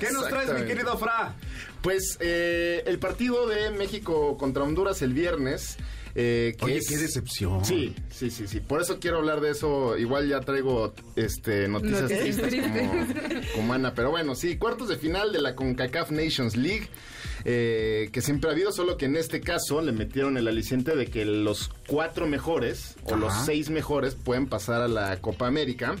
¿Qué nos traes, mi querido Fra? Pues eh, el partido de México contra Honduras el viernes. eh, que Oye, es- qué decepción. Sí, sí, sí, sí. Por eso quiero hablar de eso. Igual ya traigo este noticias tristes como, como Ana. Pero bueno, sí, cuartos de final de la CONCACAF Nations League. eh, que siempre ha habido, solo que en este caso le metieron el aliciente de que los cuatro mejores o los seis mejores pueden pasar a la Copa América.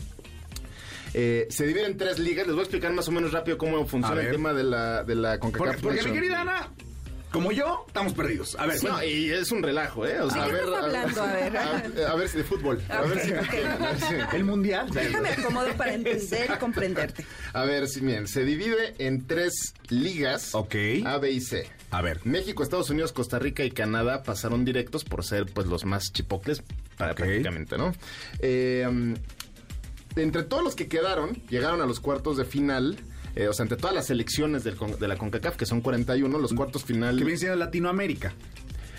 Eh, se divide en tres ligas. Les voy a explicar más o menos rápido cómo funciona el tema de la, de la CONCACAF. Porque, porque mi querida. Ana, como yo, estamos perdidos. A ver, No, bueno, y es un relajo, ¿eh? O sea, ¿De a qué ver, estás hablando? A ver. A, a ver si de fútbol. A ver si me entienden, a ver si- el mundial. Déjame acomodo para entender y comprenderte. A ver, si bien, se divide en tres ligas. Ok. A, B y C. A ver. México, Estados Unidos, Costa Rica y Canadá pasaron directos por ser pues los más chipocles para Ok. prácticamente, ¿no? Eh, entre todos los que quedaron, llegaron a los cuartos de final. eh, o sea, entre todas las selecciones del de la CONCACAF, que son 41, los cuartos final... Que viene siendo Latinoamérica.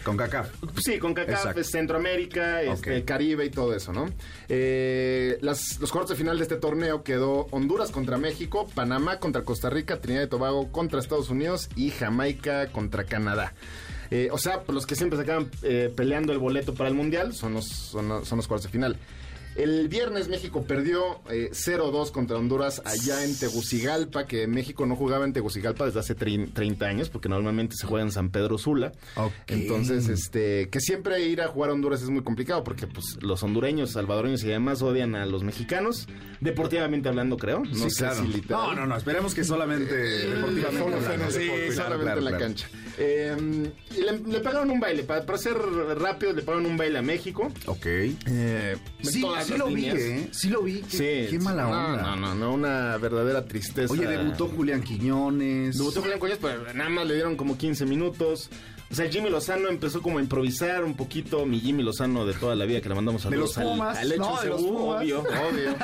Con CACAF. Sí, con CACAF, es Centroamérica, este. Caribe y todo eso, ¿no? Eh, las- los cuartos de final de este torneo quedó Honduras contra México, Panamá contra Costa Rica, Trinidad y Tobago contra Estados Unidos y Jamaica contra Canadá. Eh, o sea, pues, los que siempre se acaban eh, peleando el boleto para el Mundial son los, son, los- son los cuartos de final. El viernes México perdió eh, 0-2 contra Honduras allá en Tegucigalpa, que México no jugaba en Tegucigalpa desde hace trein- 30 años, porque normalmente se juega en San Pedro Sula. Ok. Entonces, este, que siempre ir a jugar a Honduras es muy complicado, porque pues los hondureños, salvadoreños y demás odian a los mexicanos, deportivamente hablando, creo. No sí, sé claro. si literal. no, no, no. Esperemos que solamente deportivamente. solo hablando. Sí, deporte. claro, solamente claro, en la cancha. Eh, le, le pagaron un baile, para, para ser rápido, le pagaron un baile a México. Ok. Eh, Sí, todas sí lo vi. ¿eh? Sí lo vi. Qué, Sí, qué mala onda. No, no, no, una verdadera tristeza. Oye, debutó Julián Quiñones. Debutó Julián Cuellos, pero nada más le dieron como 15 minutos. O sea, Jimmy Lozano empezó como a improvisar un poquito. Mi Jimmy Lozano de toda la vida que le mandamos De los al- Pumas, al, Hecho no, de los Pumas. obvio, obvio.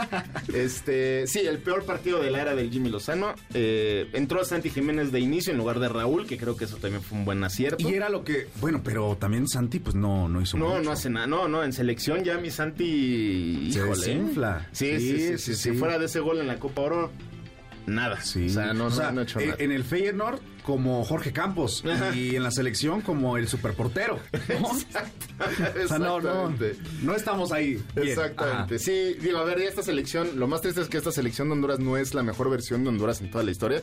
Este, sí, el peor partido de la era del Jimmy Lozano. Eh, entró Santi Jiménez de inicio en lugar de Raúl, que creo que eso también fue un buen acierto. Y era lo que. Bueno, pero también Santi, pues no, no hizo No, mucho. no hace nada. No, no, en selección ya mi Santi. Se desinfla. Sí, sí, sí. Sí, sí, sí, Si fuera de ese gol en la Copa Oro, nada. Sí. O sea, no, O no, sea, no ha hecho en, nada. en el Feyenoord como Jorge Campos y en la selección como el superportero. ¿no? O sea, no, no, Exactamente. no estamos ahí. bien. Exactamente. Ajá. Sí, digo, a ver, ya esta selección, lo más triste es que esta selección de Honduras no es la mejor versión de Honduras en toda la historia.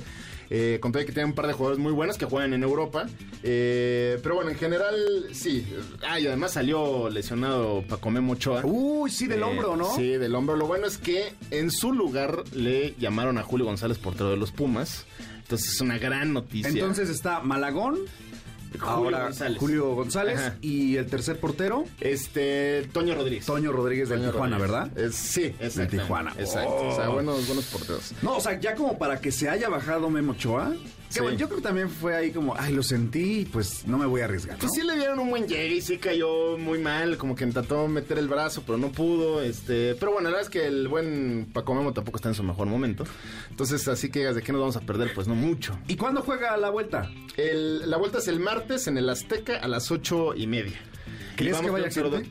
Eh, con todo que tiene un par de jugadores muy buenos que juegan en Europa. Eh, pero bueno, en general, sí. Ah, y además salió lesionado Paco Memo Ochoa. Uy, sí, del Eh, hombro, ¿no? Sí, del hombro. Lo bueno es que en su lugar le llamaron a Julio González, portero de los Pumas. Entonces es una gran noticia. Entonces está Malagón, Julio ahora González. Julio González Ajá. y el tercer portero, Este, Toño Rodríguez. Toño Rodríguez del Toño Tijuana, Rodríguez. ¿verdad? Es- sí, exacto. Tijuana. Exacto. O sea, Oh. buenos, buenos porteros. No, o sea, ya como para que se haya bajado Memo Ochoa. Sí. bueno, yo creo que también fue ahí como, ay, lo sentí pues no me voy a arriesgar. ¿no? Pues sí le dieron un buen llegue y sí cayó muy mal, como que intentó meter el brazo, pero no pudo, este, pero bueno, la verdad es que el buen Paco Memo tampoco está en su mejor momento. Entonces, así que digas de qué nos vamos a perder, pues no mucho. ¿Y cuándo juega la vuelta? El- la vuelta es el martes en el Azteca a las ocho y media. ¿Crees que vaya de-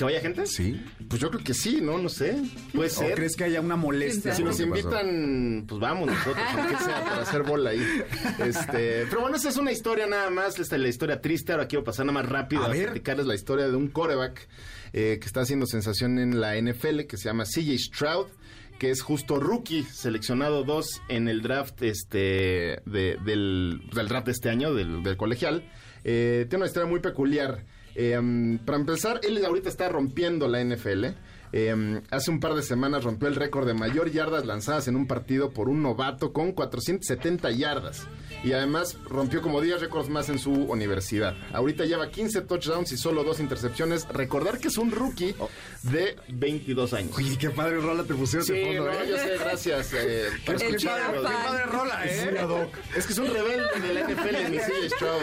¿Que vaya gente? Sí. Pues yo creo que sí, ¿no? No sé. Puede ¿O ser. crees que haya una molestia? Si nos pasó? invitan, pues vamos nosotros, aunque sea para hacer bola ahí. Este, pero bueno, esa es una historia nada más, esta es la historia triste. Ahora quiero pasar nada más rápido A a, platicarles la historia de un coreback eh, que está haciendo sensación en la NFL, que se llama CJ Stroud que es justo rookie, seleccionado dos en el draft este de- del, del draft de este año, del, del colegial. Eh, tiene una historia muy peculiar. Eh, para empezar, él ahorita está rompiendo la NFL. Um, hace un par de semanas rompió el récord de mayor yardas lanzadas en un partido por un novato con 470 yardas. Y además rompió como 10 récords más en su universidad. Ahorita lleva 15 touchdowns y solo dos intercepciones. Recordar que es un rookie de 22 años. Oye, qué padre rola te pusieron Sí, de fondo, no, ¿eh? yo sé, gracias. eh. Qué padre rola, ¿eh? Es que es un rebelde de la NFL, mi CJ Stroud.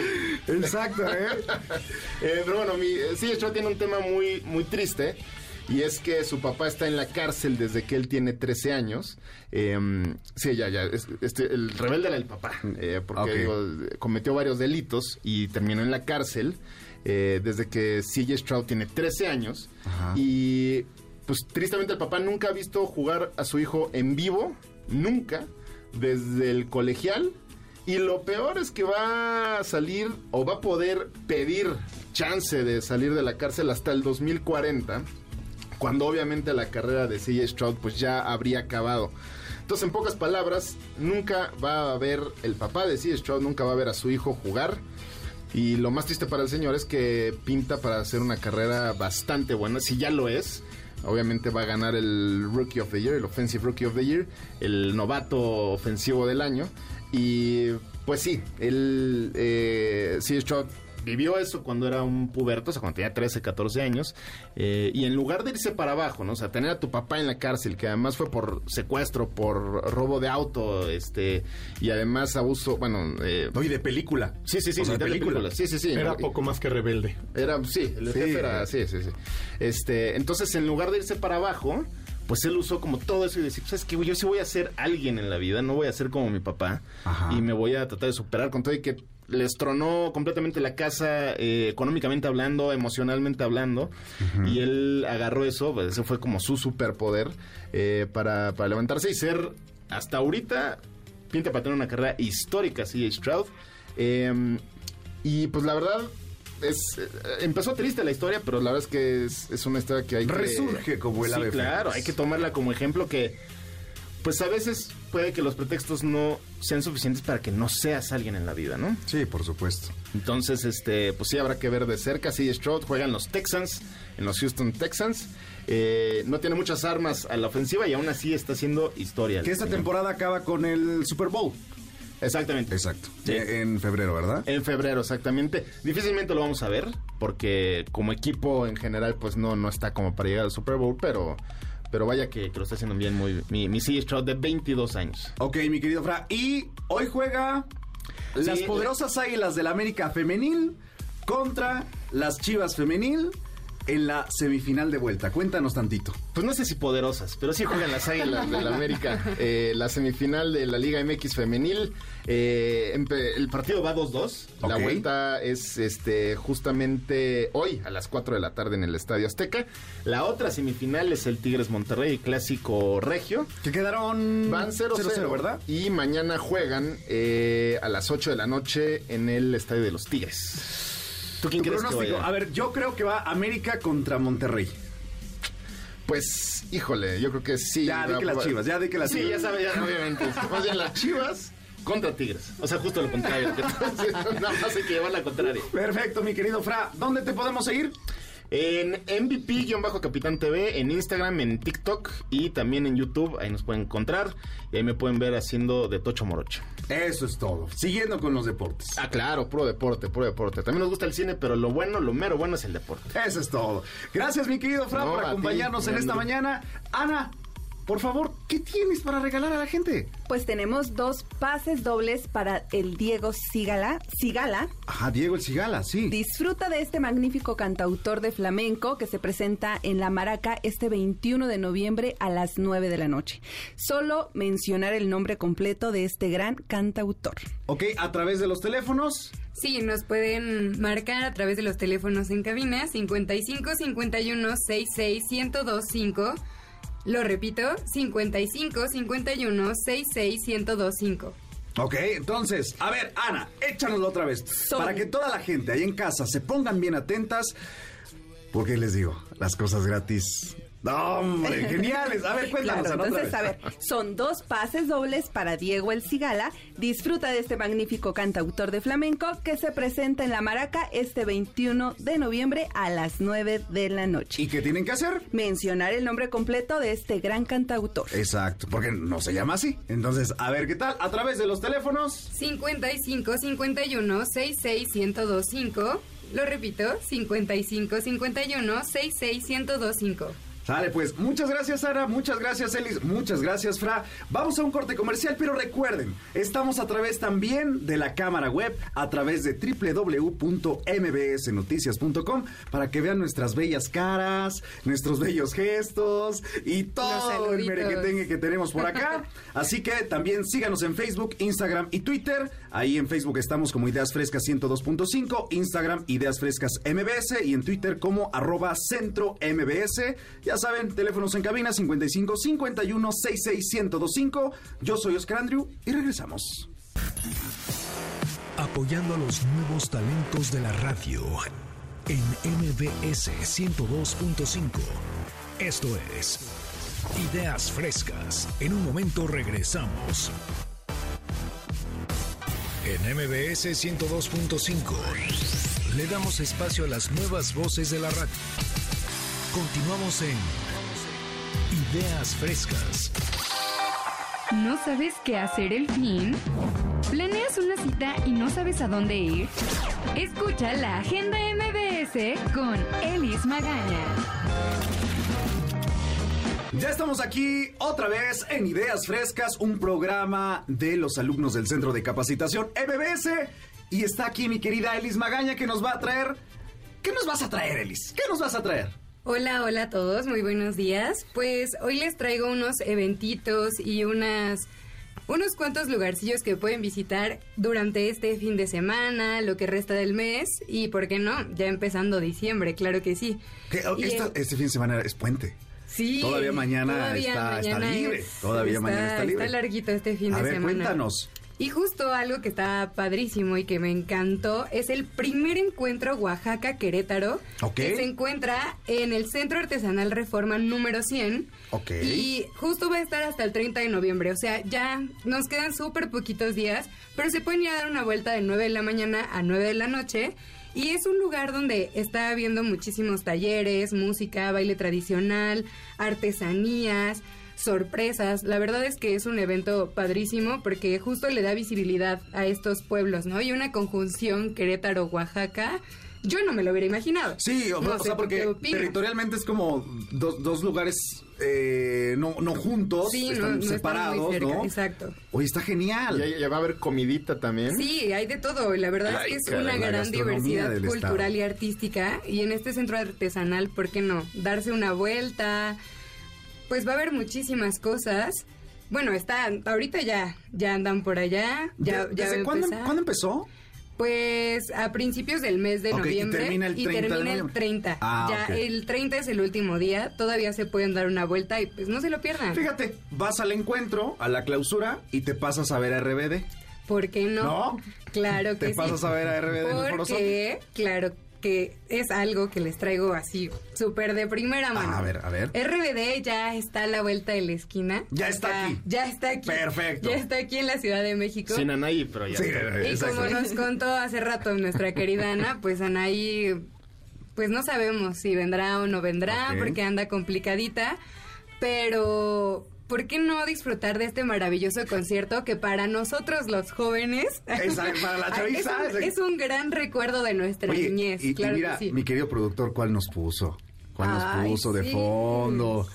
Exacto, ¿eh? Eh, pero bueno, mi CJ Stroud tiene un tema muy, muy triste. Y es que su papá está en la cárcel desde que él tiene 13 años. Eh, sí, ya, ya. es- este, el rebelde era el papá. eh, porque digo, cometió varios delitos y terminó en la cárcel eh, desde que CJ Stroud tiene 13 años. Ajá. Y pues tristemente el papá nunca ha visto jugar a su hijo en vivo. Nunca. Desde el colegial. Y lo peor es que va a salir o va a poder pedir chance de salir de la cárcel hasta el 2040 cuando obviamente la carrera de CJ Stroud pues ya habría acabado. Entonces, en pocas palabras, nunca va a ver el papá de CJ Stroud, nunca va a ver a su hijo jugar. Y lo más triste para el señor es que pinta para hacer una carrera bastante buena, si ya lo es, Obviamente va a ganar el Rookie of the Year, el Offensive Rookie of the Year, el novato ofensivo del año. Y pues sí, el eh, Stroud vivió eso cuando era un puberto, o sea, cuando tenía 13, 14 años, eh, y en lugar de irse para abajo, ¿no? O sea, tener a tu papá en la cárcel, que además fue por secuestro, por robo de auto, este, y además abuso, bueno... Eh, no, y de película. Sí, sí, sí, de película. Sí, sí, sí. Era poco más que rebelde. Era, sí, el jefe era, sí, sí, sí. Este, entonces, en lugar de irse para abajo pues él usó como todo eso y decir, pues es que yo sí voy a ser alguien en la vida, no voy a ser como mi papá y me voy a tratar de superar con todo y que les tronó completamente la casa eh, económicamente hablando, emocionalmente hablando, y él agarró eso, pues ese fue como su superpoder eh, para, para, levantarse y ser hasta ahorita, pinta para tener una carrera histórica, C.H. Stroud. Em, y pues la verdad, es, eh, empezó triste la historia, pero la verdad es que es, una historia que hay que... Resurge como el sí, claro, hay que tomarla como ejemplo que pues a veces puede que los pretextos no sean suficientes para que no seas alguien en la vida, ¿no? Sí, por supuesto. Entonces, este, pues sí habrá que ver de cerca. Sí, Stroud juega en los Texans, en los Houston Texans. Eh, no tiene muchas armas a la ofensiva y aún así está haciendo historia. Que esta temporada acaba con el Super Bowl. Exactamente. Exacto. En febrero, ¿verdad? En febrero, exactamente. Difícilmente lo vamos a ver, porque como equipo en general, pues no, no está como para llegar al Super Bowl, pero pero vaya que, lo está haciendo bien muy mi, mi Stroud de 22 años. Ok, mi querido Fra. Y hoy juega las poderosas Águilas del América Femenil contra las Chivas Femenil en la semifinal de vuelta. Cuéntanos tantito. Pues no sé si poderosas, pero sí juegan las Águilas del América. Eh, la semifinal de la Liga MX femenil. Eh, el partido va 2-2. La vuelta es este justamente hoy a las 4 de la tarde en el Estadio Azteca. La otra semifinal es el Tigres Monterrey, clásico regio. Que quedaron... Van 0-0, ¿verdad? Y mañana juegan eh, a las 8 de la noche en el Estadio de los Tigres. ¿Tú quién crees que A ver, yo creo que va América contra Monterrey. Pues, híjole, yo creo que sí. Ya, de que las chivas, ya de que las chivas. Sí, ya sabes, ya, obviamente. Más bien las chivas contra Tigres. O sea, justo lo contrario. Nada más hay que llevar la contraria. Perfecto, mi querido Fra. ¿Dónde te podemos seguir? En MVP-Capitán TV, en Instagram, en TikTok y también en YouTube. Ahí nos pueden encontrar y ahí me pueden ver haciendo de Tocho Morocho. Eso es todo. Siguiendo con los deportes. Ah, claro, pro deporte, pro deporte. También nos gusta el cine, pero lo bueno, lo mero bueno es el deporte. Eso es todo. Gracias, mi querido Fran, por acompañarnos en esta mañana. Ana, por favor, ¿qué tienes para regalar a la gente? Pues tenemos dos pases dobles para el Diego Sigala. Sigala. Ajá, Diego el Sigala, sí. Disfruta de este magnífico cantautor de flamenco que se presenta en La Maraca este 21 de noviembre a las 9 de la noche. Solo mencionar el nombre completo de este gran cantautor. Ok, a través de los teléfonos. Sí, nos pueden marcar a través de los teléfonos en cabina 55 51 66 1025 lo repito, 55 51 66 1025. Ok, entonces, a ver, Ana, échanoslo otra vez. Para que toda la gente ahí en casa se pongan bien atentas. Porque les digo, las cosas gratis no, hombre, geniales. A ver, cuéntanos. entonces, a ver, son dos pases dobles para Diego El Cigala. Disfruta de este magnífico cantautor de flamenco que se presenta en La Maraca este 21 de noviembre a las 9 de la noche. ¿Y qué tienen que hacer? Mencionar el nombre completo de este gran cantautor. Exacto, porque no se llama así. Entonces, a ver, ¿qué tal? A través de los teléfonos. 55 51 66 1025. Lo repito, 55 51 66 1025. Sale pues, muchas gracias Sara, muchas gracias Elis, muchas gracias Fra. Vamos a un corte comercial, pero recuerden, estamos a través también de la cámara web, a través de www.mbsnoticias.com para que vean nuestras bellas caras, nuestros bellos gestos y todo el merequetengue que tenemos por acá. Así que también síganos en Facebook, Instagram y Twitter. Ahí en Facebook estamos como Ideas Frescas 102.5, Instagram Ideas Frescas MBS y en Twitter como arroba centro MBS. Ya saben, teléfonos en cabina 55 51 66 1025. Yo soy Oscar Andrew y regresamos. Apoyando a los nuevos talentos de la radio en MBS 102.5. Esto es Ideas Frescas. En un momento regresamos. En MBS 102.5 le damos espacio a las nuevas voces de la radio. Continuamos en ideas frescas. ¿No sabes qué hacer el fin? ¿Planeas una cita y no sabes a dónde ir? Escucha la Agenda MBS con Elis Magaña. Ya estamos aquí otra vez en Ideas Frescas, un programa de los alumnos del Centro de Capacitación MBS. Y está aquí mi querida Elis Magaña que nos va a traer... ¿Qué nos vas a traer, Elis? ¿Qué nos vas a traer? Hola, hola a todos, muy buenos días. Pues hoy les traigo unos eventitos y unas unos cuantos lugarcillos que pueden visitar durante este fin de semana, lo que resta del mes y, ¿por qué no? Ya empezando diciembre, claro que sí. Oh, este fin de semana es puente. Sí. Todavía mañana, está, libre. todavía mañana está libre. Está larguito este fin de semana. Cuéntanos. Y justo algo que está padrísimo y que me encantó es el primer encuentro Oaxaca-Querétaro. Que se encuentra en el Centro Artesanal Reforma número 100. Ok. Y justo va a estar hasta el 30 de noviembre. O sea, ya nos quedan súper poquitos días, pero se pueden ir a dar una vuelta de 9 de la mañana a 9 de la noche. Y es un lugar donde está habiendo muchísimos talleres, música, baile tradicional, artesanías sorpresas. La verdad es que es un evento padrísimo porque justo le da visibilidad a estos pueblos, ¿no? Y una conjunción Querétaro-Oaxaca. Yo no me lo hubiera imaginado. Sí, o, sea, porque territorialmente es como dos, lugares eh, no, no juntos, están separados, ¿no? Exacto. Oye, está genial. Y ya va a haber comidita también. Sí, hay de todo. La verdad es que es una gran diversidad cultural y artística. Y en este centro artesanal, ¿por qué no? Darse una vuelta, pues va a haber muchísimas cosas. Bueno, está, ahorita ya, ya andan por allá. Ya, ¿Desde cuándo, empezó? Pues a principios del mes de noviembre y termina el 30. Ah, ya el 30 es el último día, todavía se pueden dar una vuelta y pues no se lo pierdan. Fíjate, vas al encuentro, a la clausura y te pasas a ver a RBD. ¿Por qué no? ¿No? Claro que sí. Te pasas a ver a RBD en el Claro que es algo que les traigo así súper de primera mano. a ver, a ver. RBD ya está a la vuelta de la esquina. Ya está, aquí. Ya está aquí. Perfecto. Ya está aquí en la Ciudad de México. Sin Anaí, pero ya. y como nos contó hace rato nuestra querida Ana, pues Anaí, pues no sabemos si vendrá o no vendrá, porque anda complicadita. Pero ¿por qué no disfrutar de este maravilloso concierto que para nosotros los jóvenes para la es, un, gran recuerdo de nuestra niñez? Y, mira, mi querido productor, ¿cuál nos puso? ¿Cuál nos puso de fondo?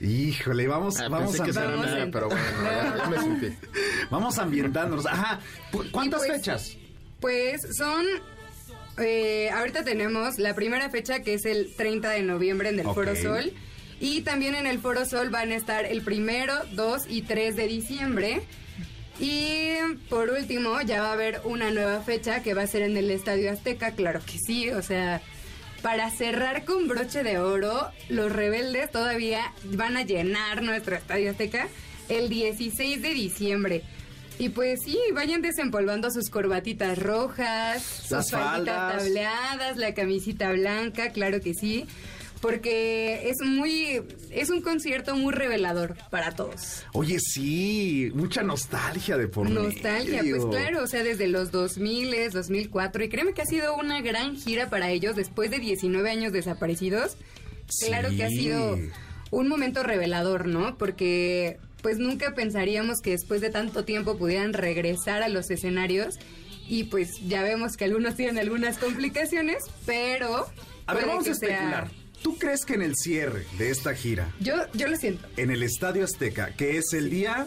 Híjole, vamos, ah, vamos a pero bueno, ya, me sentí. Vamos ambientándonos. Ajá. ¿Cuántas pues, fechas? Pues son eh, ahorita tenemos la primera fecha que es el 30 de noviembre en el Foro Sol. Y también en el Foro Sol van a estar el primero, 2 y 3 de diciembre. Y por último, ya va a haber una nueva fecha que va a ser en el Estadio Azteca, claro que sí, o sea, para cerrar con broche de oro, los rebeldes todavía van a llenar nuestro Estadio Azteca el 16 de diciembre. Y pues sí, vayan desempolvando sus corbatitas rojas, Las sus falditas tableadas, la camisita blanca, claro que sí porque es muy es un concierto muy revelador para todos. Oye, sí, mucha nostalgia de por Nostalgia, pues claro, o sea, desde los 2000, 2004 y créeme que ha sido una gran gira para ellos después de 19 años desaparecidos. Claro que ha sido un momento revelador, ¿no? Porque pues nunca pensaríamos que después de tanto tiempo pudieran regresar a los escenarios y pues ya vemos que algunos tienen algunas complicaciones, pero a ver, vamos a especular. ¿Tú crees que en el cierre de esta gira? Yo, yo lo siento. En el Estadio Azteca, que es el día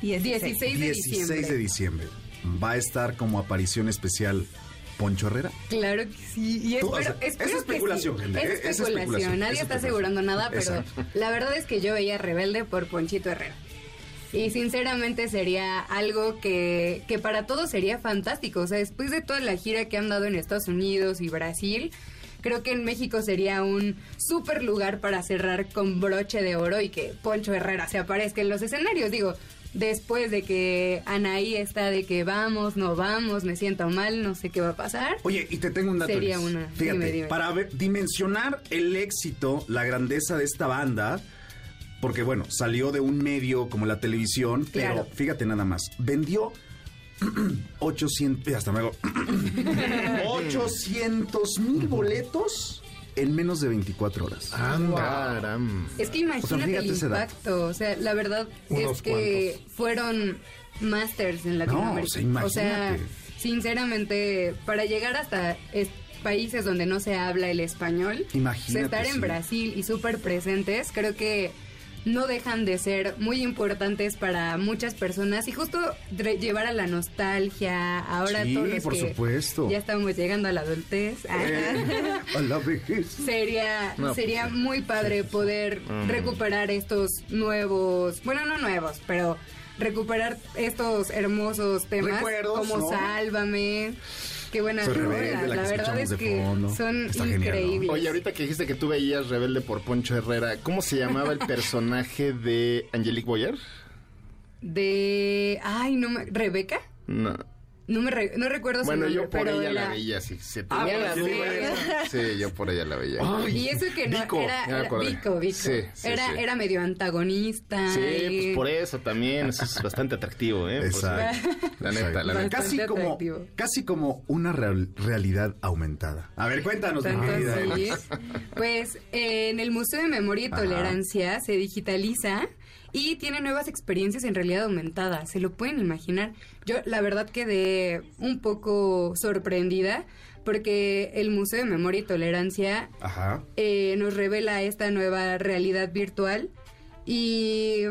16, de diciembre. de diciembre, va a estar como aparición especial Poncho Herrera. Claro que sí. Y espero, es, especulación, gente, es, especulación, Nadie está asegurando nada, pero la verdad es que yo veía rebelde por Ponchito Herrera. Y sinceramente sería algo que, que para todos sería fantástico. O sea, después de toda la gira que han dado en Estados Unidos y Brasil, creo que en México sería un súper lugar para cerrar con broche de oro y que Poncho Herrera se aparezca en los escenarios. Digo, después de que Anaí está de que vamos, no vamos, me siento mal, no sé qué va a pasar. Oye, y te tengo un dato. Sería una. Fíjate, para dimensionar el éxito, la grandeza de esta banda, porque bueno, salió de un medio como la televisión, pero fíjate nada más, vendió 800, hasta luego, 800 mil boletos en menos de 24 horas. Anda. Es que imagínate el impacto. O sea, la verdad Unos es que fueron masters en Latinoamérica. o sea, o sea, sinceramente, para llegar hasta es- países donde no se habla el español, Imagínate, estar en sí. Brasil y súper presentes, creo que no dejan de ser muy importantes para muchas personas y justo llevar a la nostalgia ahora Sí, todos los por que supuesto. ya estamos llegando a la adultez Eh, a la vejez. sería No, sería pues, muy padre poder Mm. recuperar estos nuevos, bueno, no nuevos, pero recuperar estos hermosos temas Recuerdos, como ¿no? Sálvame. Qué buena rola. rebelde, la La, que verdad es de que fondo. son Está genial, ¿no? increíbles. Oye, ahorita que dijiste que tú veías Rebelde por Poncho Herrera, ¿cómo se llamaba el personaje de Angelique Boyer? De ay, no me Rebeca? No. No me re- no recuerdo su Bueno, nombre, yo por pero ella la veía, sí. Se Ah, tenía por la. Sí, yo por ella la veía. Y eso que no Vico, era, era. Vico, Vico. Sí, sí, era, sí. era medio antagonista. Sí, y- pues por eso también, eso es bastante atractivo, ¿eh? Pues, Exacto. la neta, la neta. Casi Bastante como, atractivo. casi como una real- realidad aumentada. A ver, cuéntanos, mi. Pues eh, en el Museo de Memoria y Ajá. Tolerancia se digitaliza y tiene nuevas experiencias en realidad aumentada. Se lo pueden imaginar. Yo la verdad quedé un poco sorprendida porque el Museo de Memoria y Tolerancia Ajá. eh, nos revela esta nueva realidad virtual y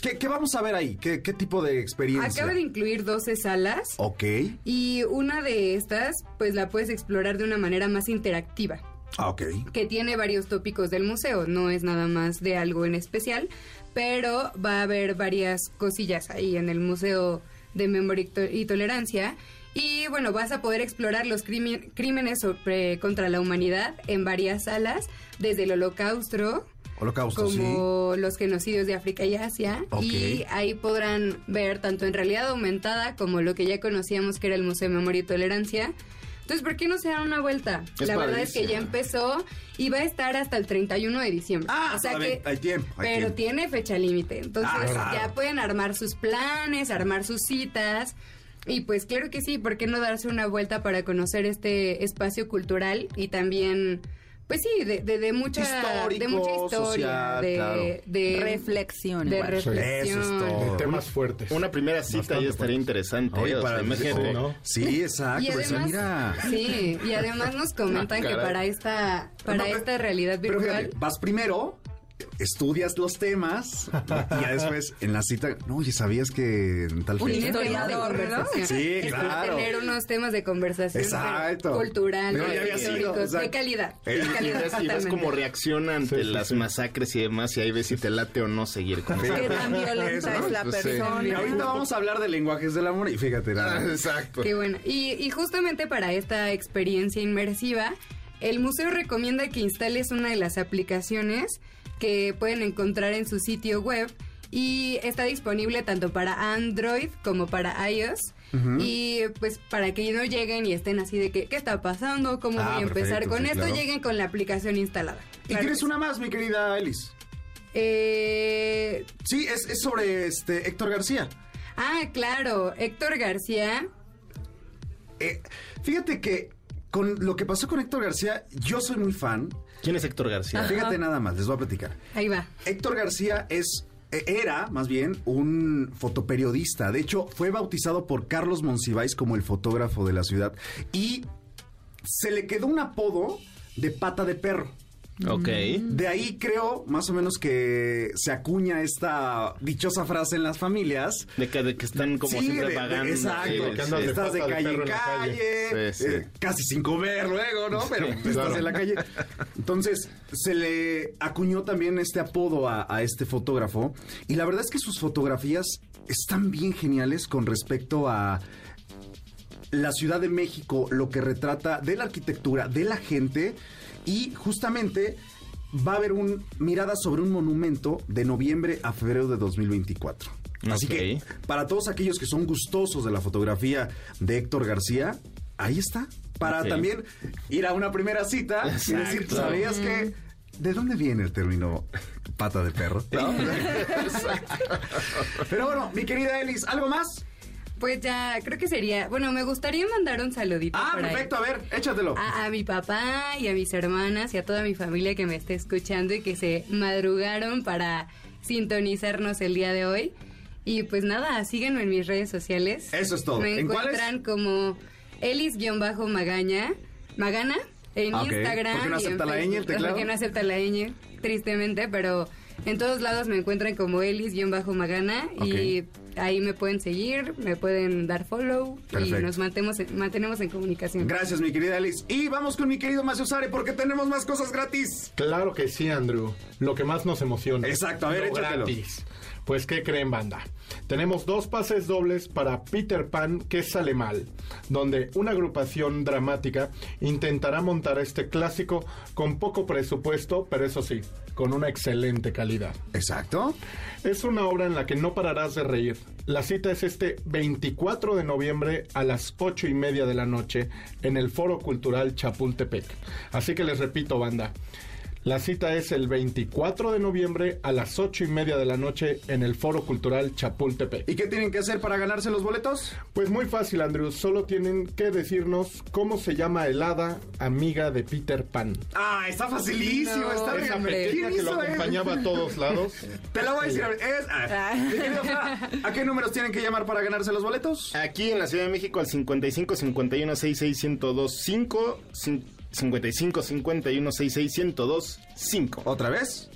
¿Qué, qué vamos a ver ahí? ¿Qué, qué tipo de experiencia? acaba de incluir 12 salas Ok. y una de estas pues la puedes explorar de una manera más interactiva. Ah, ok. que tiene varios tópicos del museo, no es nada más de algo en especial, pero va a haber varias cosillas ahí en el Museo de Memoria y To- y Tolerancia. Y bueno, vas a poder explorar los crímenes sobre- contra la humanidad en varias salas, desde el holocausto, Holocausto, sí. como los genocidios de África y Asia. Y ahí podrán ver tanto en realidad aumentada como lo que ya conocíamos que era el Museo de Memoria y Tolerancia. Entonces, ¿por qué no se dan una vuelta? Es la verdad es que ya empezó y va a estar hasta el 31 de diciembre. Ah, o sea que hay tiempo, hay pero tiempo. tiene fecha límite. Entonces, Ah, ya pueden armar sus planes, armar sus citas. Y pues claro que sí, ¿por qué no darse una vuelta para conocer este espacio cultural y también pues sí, de, de, de mucha Histórico, de mucha historia, social, de, claro. de Reflexión. de reflexión. Eso es todo. De temas fuertes. Una primera cita Bastante ya estaría interesante. Oye, ¿eh? O para- sea, ¿no? Sí, exacto. Y pues, además, mira. sí, y además nos comentan que caray. para esta para No, pero- esta realidad Pero virtual fíjate, vas primero, estudias los temas y ya después en la cita, no, oye, ¿sabías que en tal Un fecha? Historiador, ¿no? Sí, Es claro. Tener unos temas de conversación Exacto. pero culturales, No, ya había sido, históricos, de exacto. calidad. Eh, de Y calidad ves, y ves totalmente. cómo reacciona ante Sí, sí, las sí. masacres y demás, y ahí ves si te late o no seguir con eso. Qué tan violenta Eso, es la pues sí. Y persona. ahorita vamos a hablar de lenguajes del amor y fíjate, Ah, nada. Exacto. Qué bueno. Y, y justamente para esta experiencia inmersiva, el museo recomienda que instales una de las aplicaciones que pueden encontrar en su sitio web y está disponible tanto para Android como para iOS. Y pues para que no lleguen y estén así de que, ¿qué está pasando? ¿Cómo Ah, voy a empezar perfecto, con sí, esto? claro. Lleguen con la aplicación instalada. ¿Y Claro que una más, mi querida Elis? sí. Eh, Sí, es, es sobre este Héctor García. ah, claro. Héctor García. Eh, fíjate que con lo que pasó con Héctor García, yo soy muy fan. ¿Quién es Héctor García? Fíjate nada más, les voy a platicar. Ahí va. Héctor García es eh, era más bien un fotoperiodista. De hecho, fue bautizado por Carlos Monsiváis como el fotógrafo de la ciudad y se le quedó un apodo de pata de perro. Ok. De ahí creo más o menos que se acuña esta dichosa frase en las familias. De que, de que están como Sí, siempre de- de- vagando. exacto, sí, que andas sí. de estás de calle en calle, calle. Sí, sí. eh, casi sin comer luego, ¿no? Pero estás Claro. en la calle. Entonces, se le acuñó también este apodo a, a este fotógrafo. Y la verdad es que sus fotografías están bien geniales con respecto a la Ciudad de México, lo que retrata de la arquitectura, de la gente y justamente va a haber un mirada sobre un monumento de noviembre a febrero de 2024. Así que para todos aquellos que son gustosos de la fotografía de Héctor García, ahí está. Para también ir a una primera cita y decir, Exacto. ¿sabías que ¿De dónde viene el término pata de perro? ¿No? Pero bueno, mi querida Elis, ¿algo más? Pues ya, creo que sería. Bueno, me gustaría mandar un saludito. Ah, perfecto, a ver, échatelo. A, a, mi papá y a mis hermanas y a toda mi familia que me esté escuchando y que se madrugaron para sintonizarnos el día de hoy. Y pues nada, síguenme en mis redes sociales. Eso es todo. Me encuentran como Elis-Magaña, Magana, en Ah. Instagram. ¿Por qué no y en acepta la ñ, el teclado? Porque no acepta la ñ, tristemente, pero en todos lados me encuentran como Elis-Magana y ahí me pueden seguir, me pueden dar follow Perfecto. y nos mantenemos, mantenemos en comunicación. Gracias, mi querida Alice. Y vamos con mi querido Macio Sare porque tenemos más cosas gratis. Claro que sí, Andrew. Lo que más nos emociona. Exacto, a ver, Lo échatelo. gratis. Pues, ¿qué creen, banda? Tenemos dos pases dobles para Peter Pan, que sale mal, donde una agrupación dramática intentará montar este clásico con poco presupuesto, pero eso sí, con una excelente calidad. Exacto. Es una obra en la que no pararás de reír. La cita es este 24 de noviembre a las 8 y media de la noche en el Foro Cultural Chapultepec. Así que les repito, banda. La cita es el 24 de noviembre a las 8 y media de la noche en el Foro Cultural Chapultepec. ¿Y qué tienen que hacer para ganarse los boletos? Pues muy fácil, Andrew. Solo tienen que decirnos cómo se llama el hada amiga de Peter Pan. Ah, está facilísimo, No, está bien. Esa hombre. pequeña ¿Quién que lo acompañaba a todos lados. Te la voy a decir. Es, ah, ¿A qué números tienen que llamar para ganarse los boletos? Aquí en la Ciudad de México al 55 51 66 1025 55 51 66 1025 ¿Otra vez?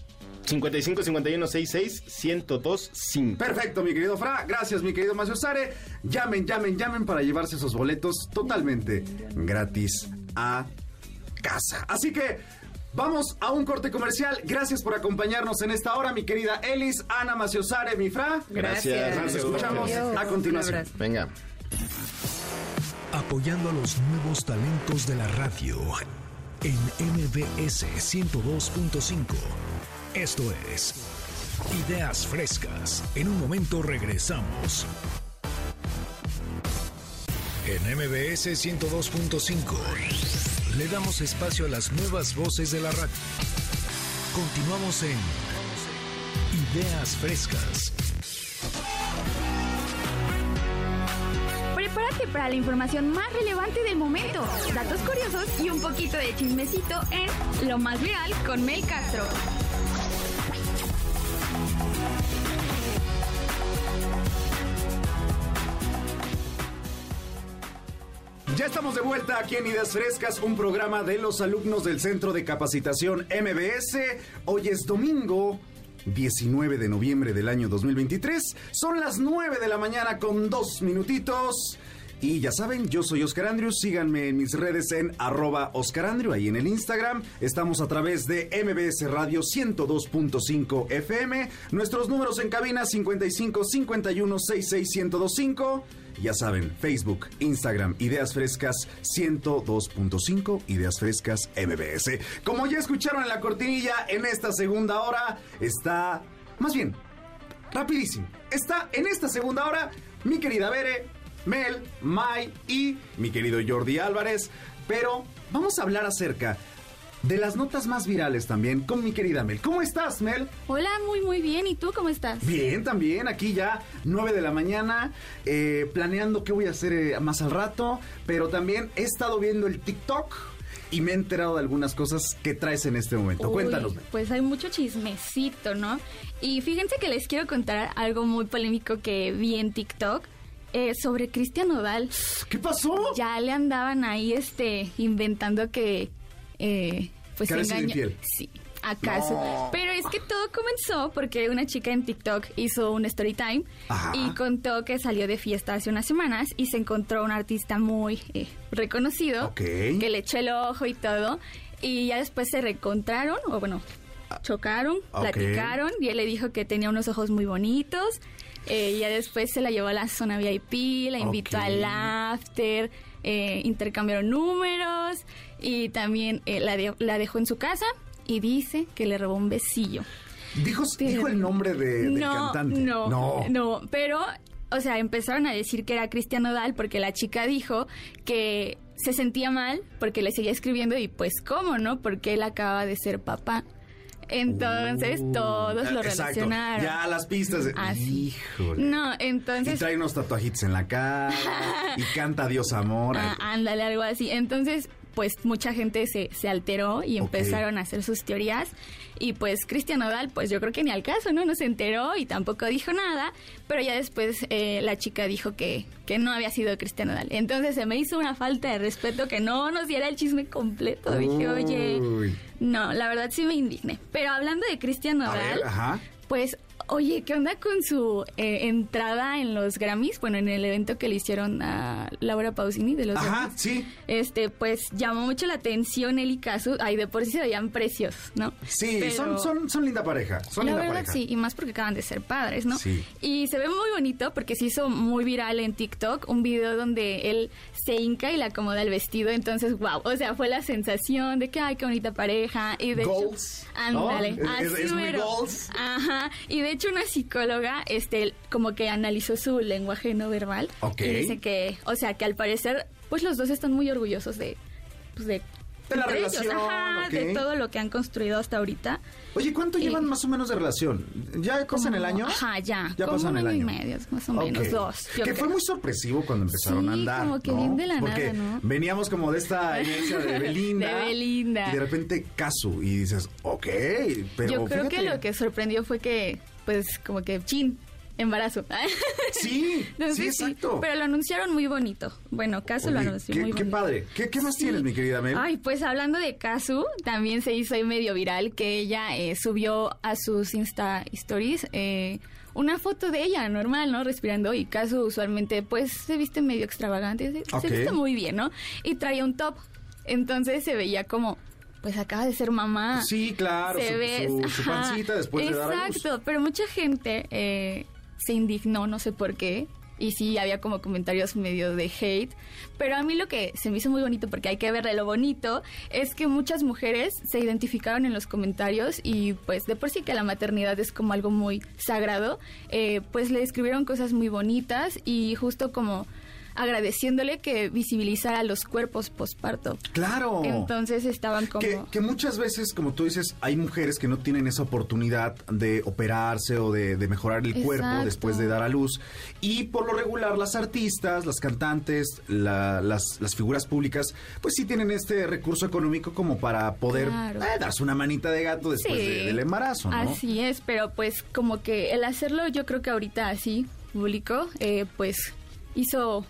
55 51 66 1025 Perfecto, mi querido Fra. Gracias, mi querido Macio Sare. Llamen, llamen, llamen para llevarse esos boletos totalmente gratis a casa. Así que vamos a un corte comercial. Gracias por acompañarnos en esta hora, mi querida Elis, Ana Maciosare, mi Fra. Gracias. Nos escuchamos Adiós. a continuación. Venga. Apoyando a los nuevos talentos de la radio en MBS 102.5. Esto es Ideas Frescas. En un momento regresamos. En MBS 102.5 le damos espacio a las nuevas voces de la radio. Continuamos en Ideas Frescas. Para la información más relevante del momento, datos curiosos y un poquito de chismecito en Lo más viral con Mel Castro. Ya estamos de vuelta aquí en Ideas Frescas, un programa de los alumnos del Centro de Capacitación MBS. Hoy es domingo. 19 de noviembre del año 2023. Son las 9 de la mañana con dos minutitos. Y ya saben, yo soy Oscar Andrew. Síganme en mis redes en arroba Oscar Andrew, ahí en el Instagram. Estamos a través de MBS Radio 102.5 FM. Nuestros números en cabina 55 51 66 1025. Ya saben, Facebook, Instagram, Ideas Frescas 102.5, Ideas Frescas MBS. Como ya escucharon en la cortinilla, en esta segunda hora está, más bien, rapidísimo. Está en esta segunda hora mi querida Bere, Mel, Mai y mi querido Jordi Álvarez. Pero vamos a hablar acerca de las notas más virales también con mi querida Mel. ¿Cómo estás, Mel? Hola, muy muy bien. ¿Y tú cómo estás? Bien, también, aquí ya 9 de la mañana, eh, planeando qué voy a hacer eh, más al rato, pero también he estado viendo el TikTok y me he enterado de algunas cosas que traes en este momento. Uy, Cuéntanos. Mel. Pues hay mucho chismecito, ¿no? Y fíjense que les quiero contar algo muy polémico que vi en TikTok eh, sobre Cristian Nodal. ¿Qué pasó? Ya le andaban ahí, este, inventando que, eh, pues infiel. Sí. ¿Acaso? No. Pero es que todo comenzó porque una chica en TikTok hizo un story time Ajá. y contó que salió de fiesta hace unas semanas y se encontró un artista muy eh, reconocido que le echó el ojo y todo y ya después se reencontraron o bueno chocaron, Ok. platicaron y él le dijo que tenía unos ojos muy bonitos eh, ya después se la llevó a la zona VIP, la invitó al after, eh, intercambiaron números y también eh, la, de- la dejó en su casa y dice que le robó un besillo. Dijo, dijo el nombre de, del no, cantante. No, no. no, pero, o sea, empezaron a decir que era Cristian Nodal porque la chica dijo que se sentía mal porque le seguía escribiendo y pues cómo, ¿no? Porque él acaba de ser papá. Entonces Uh, todos lo exacto. relacionaron. Ya las pistas. de- Así. Híjole. No, Y entonces trae unos tatuajitos en la cara. y canta Dios amor. Ah, ándale, algo así. Entonces, pues mucha gente se, se alteró y empezaron a hacer sus teorías. Y pues Cristian Nodal, pues yo creo que ni al caso, ¿no? No se enteró y tampoco dijo nada. Pero ya después eh, la chica dijo que, que no había sido Cristian Nodal. Entonces se me hizo una falta de respeto que no nos diera el chisme completo. Dije, oye, no, la verdad sí me indigné. Pero hablando de Cristian Nodal, ver, pues, oye, ¿qué onda con su eh, entrada en los Grammys? Bueno, en el evento que le hicieron a Laura Pausini de los Ajá, Grammys. sí. Este, pues llamó mucho la atención él y Casu. Ay, de por sí se veían preciosos, ¿no? Sí, Pero- son, son, son linda pareja. Son la linda verdad pareja. sí, y más porque acaban de ser padres, ¿no? Sí. Y se ve muy bonito porque se hizo muy viral en TikTok un video donde él se hinca y le acomoda el vestido, entonces wow, o sea, fue la sensación de que ay, qué bonita pareja y de Goals, hecho, ándale, ¿no? Es- así es muy mero. goals. Ajá, y de hecho una psicóloga este como que analizó su lenguaje no verbal Ok. y dice que, o sea, que al parecer pues los dos están muy orgullosos de pues de De la ellos, relación, ajá, de todo lo que han construido hasta ahorita. Oye, ¿cuánto Y- llevan más o menos de relación? ¿Ya pasan el año? Ajá, ya. Ya pasan el año y año. medio, más o menos, Ok. dos. yo que creo. fue muy sorpresivo cuando empezaron a Sí, andar. como que ¿no? bien de la Porque nada, ¿no? veníamos como de esta herencia de Belinda. De Belinda. Y de repente Casu. Y dices, ok, pero. Yo creo que lo que sorprendió fue que, pues, como que, chin, embarazo. Sí, Entonces, sí, exacto. Pero lo anunciaron muy bonito. Bueno, Casu lo anunció qué, muy qué bonito. padre. ¿Qué, qué más Sí. tienes, mi querida Mel? Ay, pues hablando de Kazu, también se hizo ahí medio viral que ella eh, subió a sus Insta Stories eh, una foto de ella normal, ¿no? Respirando y Kazu usualmente pues se viste medio extravagante, se, se viste muy bien, ¿no? Y traía un top. Entonces se veía como pues acaba de ser mamá. Sí, claro, Se su- ve, su- su pancita después de dar a luz. Exacto, pero mucha gente eh, se indignó, no sé por qué. Y sí, había como comentarios medio de hate. Pero a mí lo que se me hizo muy bonito, porque hay que verle lo bonito, es que muchas mujeres se identificaron en los comentarios y pues de por sí que la maternidad es como algo muy sagrado, eh, pues le escribieron cosas muy bonitas y justo como agradeciéndole que visibilizara los cuerpos posparto. Claro. Entonces estaban como... Que, que muchas veces, como tú dices, hay mujeres que no tienen esa oportunidad de operarse o de, de mejorar el cuerpo después de dar a luz. Y por lo regular, las artistas, las cantantes, la- las, las figuras públicas, pues sí tienen este recurso económico como para poder Claro. eh, darse una manita de gato después Sí. de- del embarazo, ¿no? Así es, pero pues como que el hacerlo yo creo que ahorita así, público, eh, pues hizo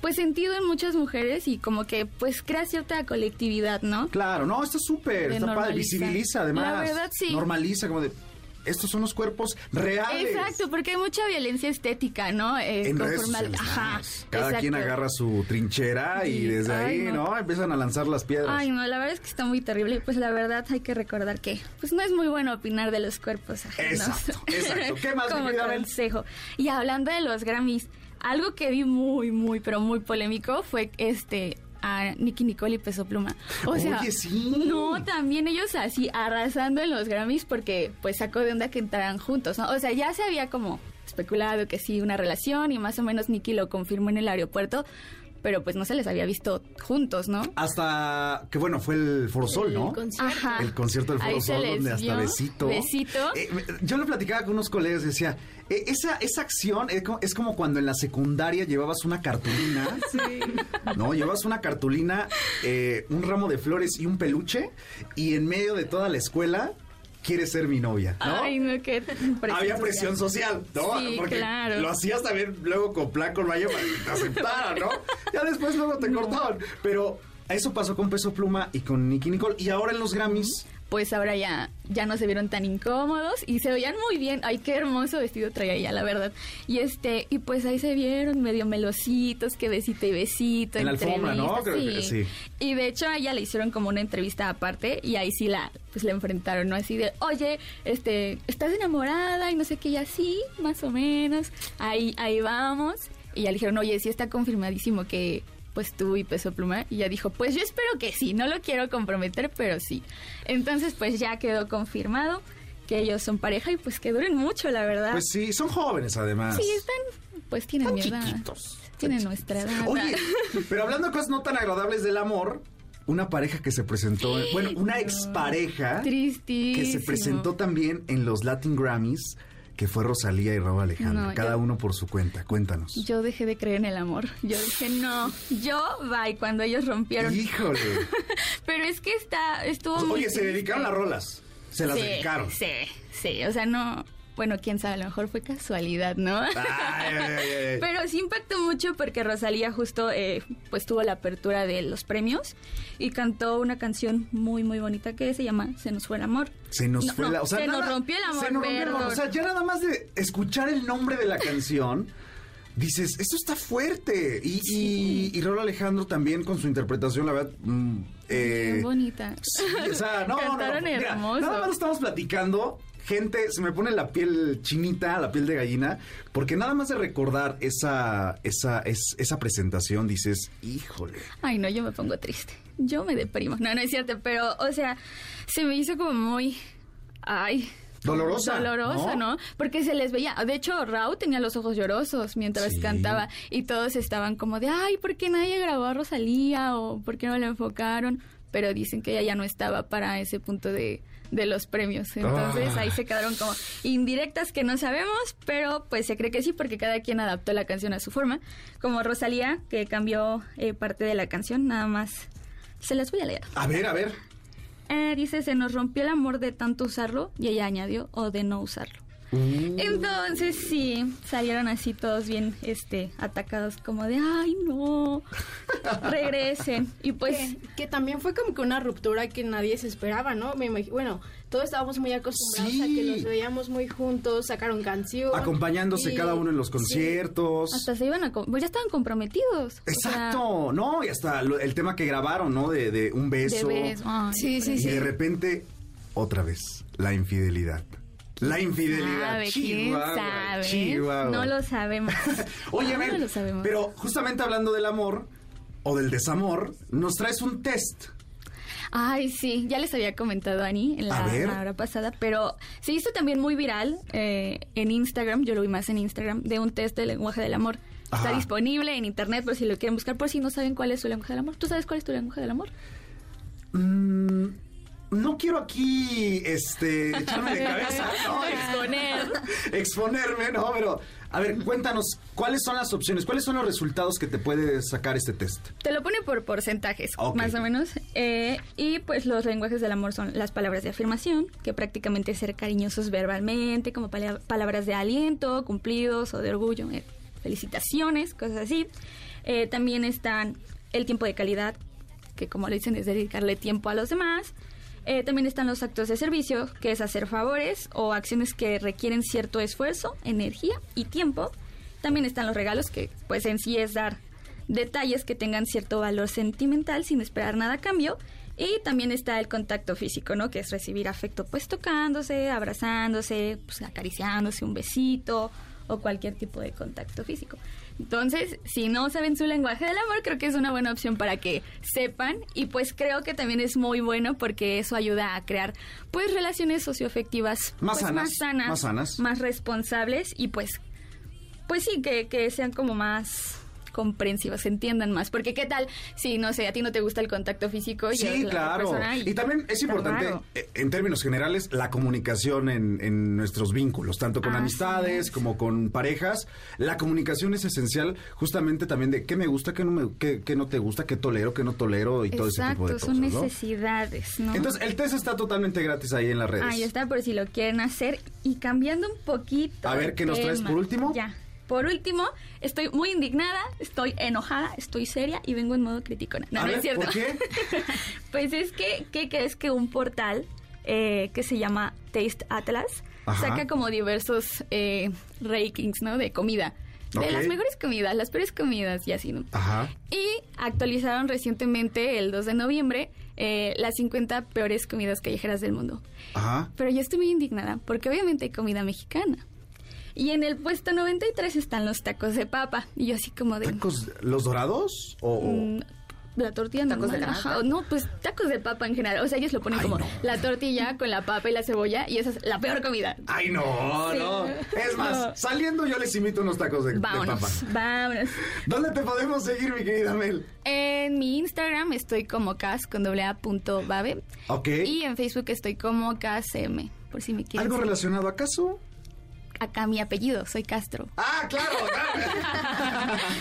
pues sentido en muchas mujeres y como que pues crea cierta colectividad, ¿no? Claro, no, está súper, está padre, normalizar. visibiliza además. La verdad, sí. Normaliza como de, estos son los cuerpos reales. Exacto, porque hay mucha violencia estética, ¿no? Eh, en redes sociales, Ajá. Cada quien agarra su trinchera y desde Ay, ahí, no. no. Empiezan a lanzar las piedras. Ay, no, la verdad es que está muy terrible. Y pues la verdad hay que recordar que pues no es muy bueno opinar de los cuerpos ajenos. Exacto, exacto. ¿Qué más, Como consejo. Y hablando de los Grammys, algo que vi muy, muy, pero muy polémico fue este a Nicky Nicole y Peso Pluma. O sea, Oye, sí. no, también ellos así arrasando en los Grammys porque pues sacó de onda que entraran juntos, ¿no? O sea, ya se había como especulado que sí, una relación y más o menos Nicky lo confirmó en el aeropuerto, pero pues no se les había visto juntos, ¿no? Hasta que bueno, fue el Foro Sol, ¿no? Ajá. El concierto del Foro Ahí se Sol, les donde hasta besito. Besito. Eh, yo lo platicaba con unos colegas y decía, eh, esa, esa acción es como, es como cuando en la secundaria llevabas una cartulina. No, llevabas una cartulina, eh, un ramo de flores y un peluche, y en medio de toda la escuela, quieres ser mi novia, ¿no? Ay, no, qué Había presión social, ¿no? Sí, Porque claro. lo hacías también luego con plan con mayo para que te aceptaran, ¿no? Ya después luego te cortaban. Pero eso pasó con Peso Pluma y con Nicky Nicole. Y ahora en los Grammys, Pues ahora ya, ya no se vieron tan incómodos y se veían muy bien. Ay, qué hermoso vestido traía ella, la verdad. Y este, y pues ahí se vieron medio melositos, que besito y besito. En la alfombra, ¿no? que sí. Y de hecho a ella le hicieron como una entrevista aparte y ahí sí la, pues la enfrentaron, ¿no? Así de, oye, este, ¿estás enamorada? Y no sé qué, y así, más o menos. Ahí, ahí vamos. Y ya le dijeron, oye, sí está confirmadísimo que pues tú y Peso Pluma. Y ella dijo, pues yo espero que sí, no lo quiero comprometer, pero sí. Entonces pues ya quedó confirmado que ellos son pareja y pues que duren mucho, la verdad. pues sí, son jóvenes además. sí, están, pues tienen mi edad. chiquitos. Tienen nuestra edad. Oye, pero hablando de cosas no tan agradables del amor, una pareja que se presentó, bueno, una expareja que se presentó también en los Latin Grammys que fue Rosalía y Raúl Alejandro, cada uno por su cuenta. Cuéntanos. Yo dejé de creer en el amor. Yo dije, no, yo, bye, cuando ellos rompieron. Híjole. Pero es que está, estuvo Oye, se dedicaron las rolas. Se las dedicaron. Sí, sí, o sea, no, bueno, quién sabe, a lo mejor fue casualidad, ¿no? Pero sí impactó mucho porque Rosalía justo eh, pues tuvo la apertura de los premios y cantó una canción muy, muy bonita que se llama Se nos fue el amor. Se nos fue o sea, Se nos rompió el amor, se nos rompió el amor. O sea, ya nada más de escuchar el nombre de la canción... dices, esto está fuerte. Y, y, y Alejandro también con su interpretación, la verdad. Mm, eh, bonita. Sí, o sea, no, Cantaron no, nada más estamos platicando gente, se me pone la piel chinita, la piel de gallina, porque nada más de recordar esa, esa, esa presentación dices, híjole. Ay, no, yo me pongo triste. Yo me deprimo. No, no es cierto, pero, o sea, se me hizo como muy. Ay, Dolorosa. Dolorosa, ¿no? Porque se les veía. De hecho, Raúl tenía los ojos llorosos mientras cantaba y todos estaban como de, ay, ¿por qué nadie grabó a Rosalía? o ¿por qué no la enfocaron? Pero dicen que ella ya no estaba para ese punto de, de los premios. Entonces ahí se quedaron como indirectas que no sabemos, pero pues se cree que sí porque cada quien adaptó la canción a su forma. Como Rosalía, que cambió eh, parte de la canción, nada más. Se las voy a leer. A ver, a ver. Eh, dice, se nos rompió el amor de tanto usarlo y ella añadió, o de no usarlo. Mm. Entonces sí, salieron así todos bien este atacados como de, ay no, regresen. Y pues... Que, también fue como que una ruptura que nadie se esperaba, ¿no? Me bueno, todos estábamos muy acostumbrados a que los veíamos muy juntos, sacaron canciones. Acompañándose cada uno en los conciertos. Hasta se iban a... Pues ya estaban comprometidos. Exacto, no, y hasta el tema que grabaron, ¿no? De, un beso. sí, sí, y de repente, otra vez, la infidelidad. La infidelidad. ¿Quién sabe? No lo sabemos. Oye, no, lo sabemos. pero justamente hablando del amor o del desamor, nos traes un test. Ay, sí, ya les había comentado a Ani en la, hora pasada, pero se hizo también muy viral eh, en Instagram, yo lo vi más en Instagram, de un test de lenguaje del amor. Está disponible en internet por si lo quieren buscar, por si no saben cuál es su lenguaje del amor. ¿Tú sabes cuál es tu lenguaje del amor? Mmm no quiero aquí este echarme de cabeza, ¿no? Exponer. Exponerme, no, pero a ver, cuéntanos, ¿cuáles son las opciones? ¿Cuáles son los resultados que te puede sacar este test? Te lo pone por porcentajes, más o menos. Eh, y pues los lenguajes del amor son las palabras de afirmación, que prácticamente es ser cariñosos verbalmente, como palabras de aliento, cumplidos o de orgullo, eh, felicitaciones, cosas así. Eh, también están el tiempo de calidad, que como le dicen es dedicarle tiempo a los demás. Eh, también están los actos de servicio, que es hacer favores o acciones que requieren cierto esfuerzo, energía y tiempo. También están los regalos, que pues en sí es dar detalles que tengan cierto valor sentimental sin esperar nada a cambio. Y también está el contacto físico, ¿no? Que es recibir afecto pues tocándose, abrazándose, pues acariciándose, un besito o cualquier tipo de contacto físico. Entonces, si no saben su lenguaje del amor, creo que es una buena opción para que sepan. Y pues creo que también es muy bueno porque eso ayuda a crear pues relaciones socioafectivas más, pues, sanas, más sanas, más sanas, más responsables y pues pues sí que, que sean como más comprensivas, se entiendan más. Porque qué tal si, no sé, a ti no te gusta el contacto físico. Sí, claro. Y, también es importante, eh, en términos generales, la comunicación en, nuestros vínculos, tanto con amistades como con parejas. La comunicación es esencial justamente también de qué me gusta, qué no, me, qué, no te gusta, qué tolero, qué no tolero y todo ese tipo de cosas. son necesidades, ¿no? Entonces, el test está totalmente gratis ahí en las redes. Ahí está, por si lo quieren hacer. Y cambiando un poquito. A ver, ¿qué nos traes por último? Ya. Por último, estoy muy indignada, estoy enojada, estoy seria y vengo en modo crítico. No, no es cierto. ¿Por qué? pues es que, ¿qué crees que un portal eh, que se llama Taste Atlas saca como diversos eh, rankings, ¿no? De comida. De las mejores comidas, las peores comidas y así, ¿no? Ajá. Y actualizaron recientemente, el 2 de noviembre, eh, las 50 peores comidas callejeras del mundo. Ajá. Pero yo estoy muy indignada, porque obviamente hay comida mexicana. Y en el puesto 93 están los tacos de papa. Y yo así como de... ¿Tacos, los dorados? O, mm, la tortilla ¿Tacos de normal. Ajá, No, pues tacos de papa en general. O sea, ellos lo ponen Ay, como no. la tortilla con la papa y la cebolla y esa es la peor comida. Ay, no, Sí. no. Es más, No. saliendo yo les invito unos tacos de, de Vámonos, papa. vámonos. ¿Dónde te podemos seguir, mi querida Mel? En mi Instagram estoy como cas con doble a punto babe. Ok. Y en Facebook estoy como KSM, por si me quieren. ¿Algo seguir. relacionado acaso? Acá mi apellido, soy Castro. Ah, claro.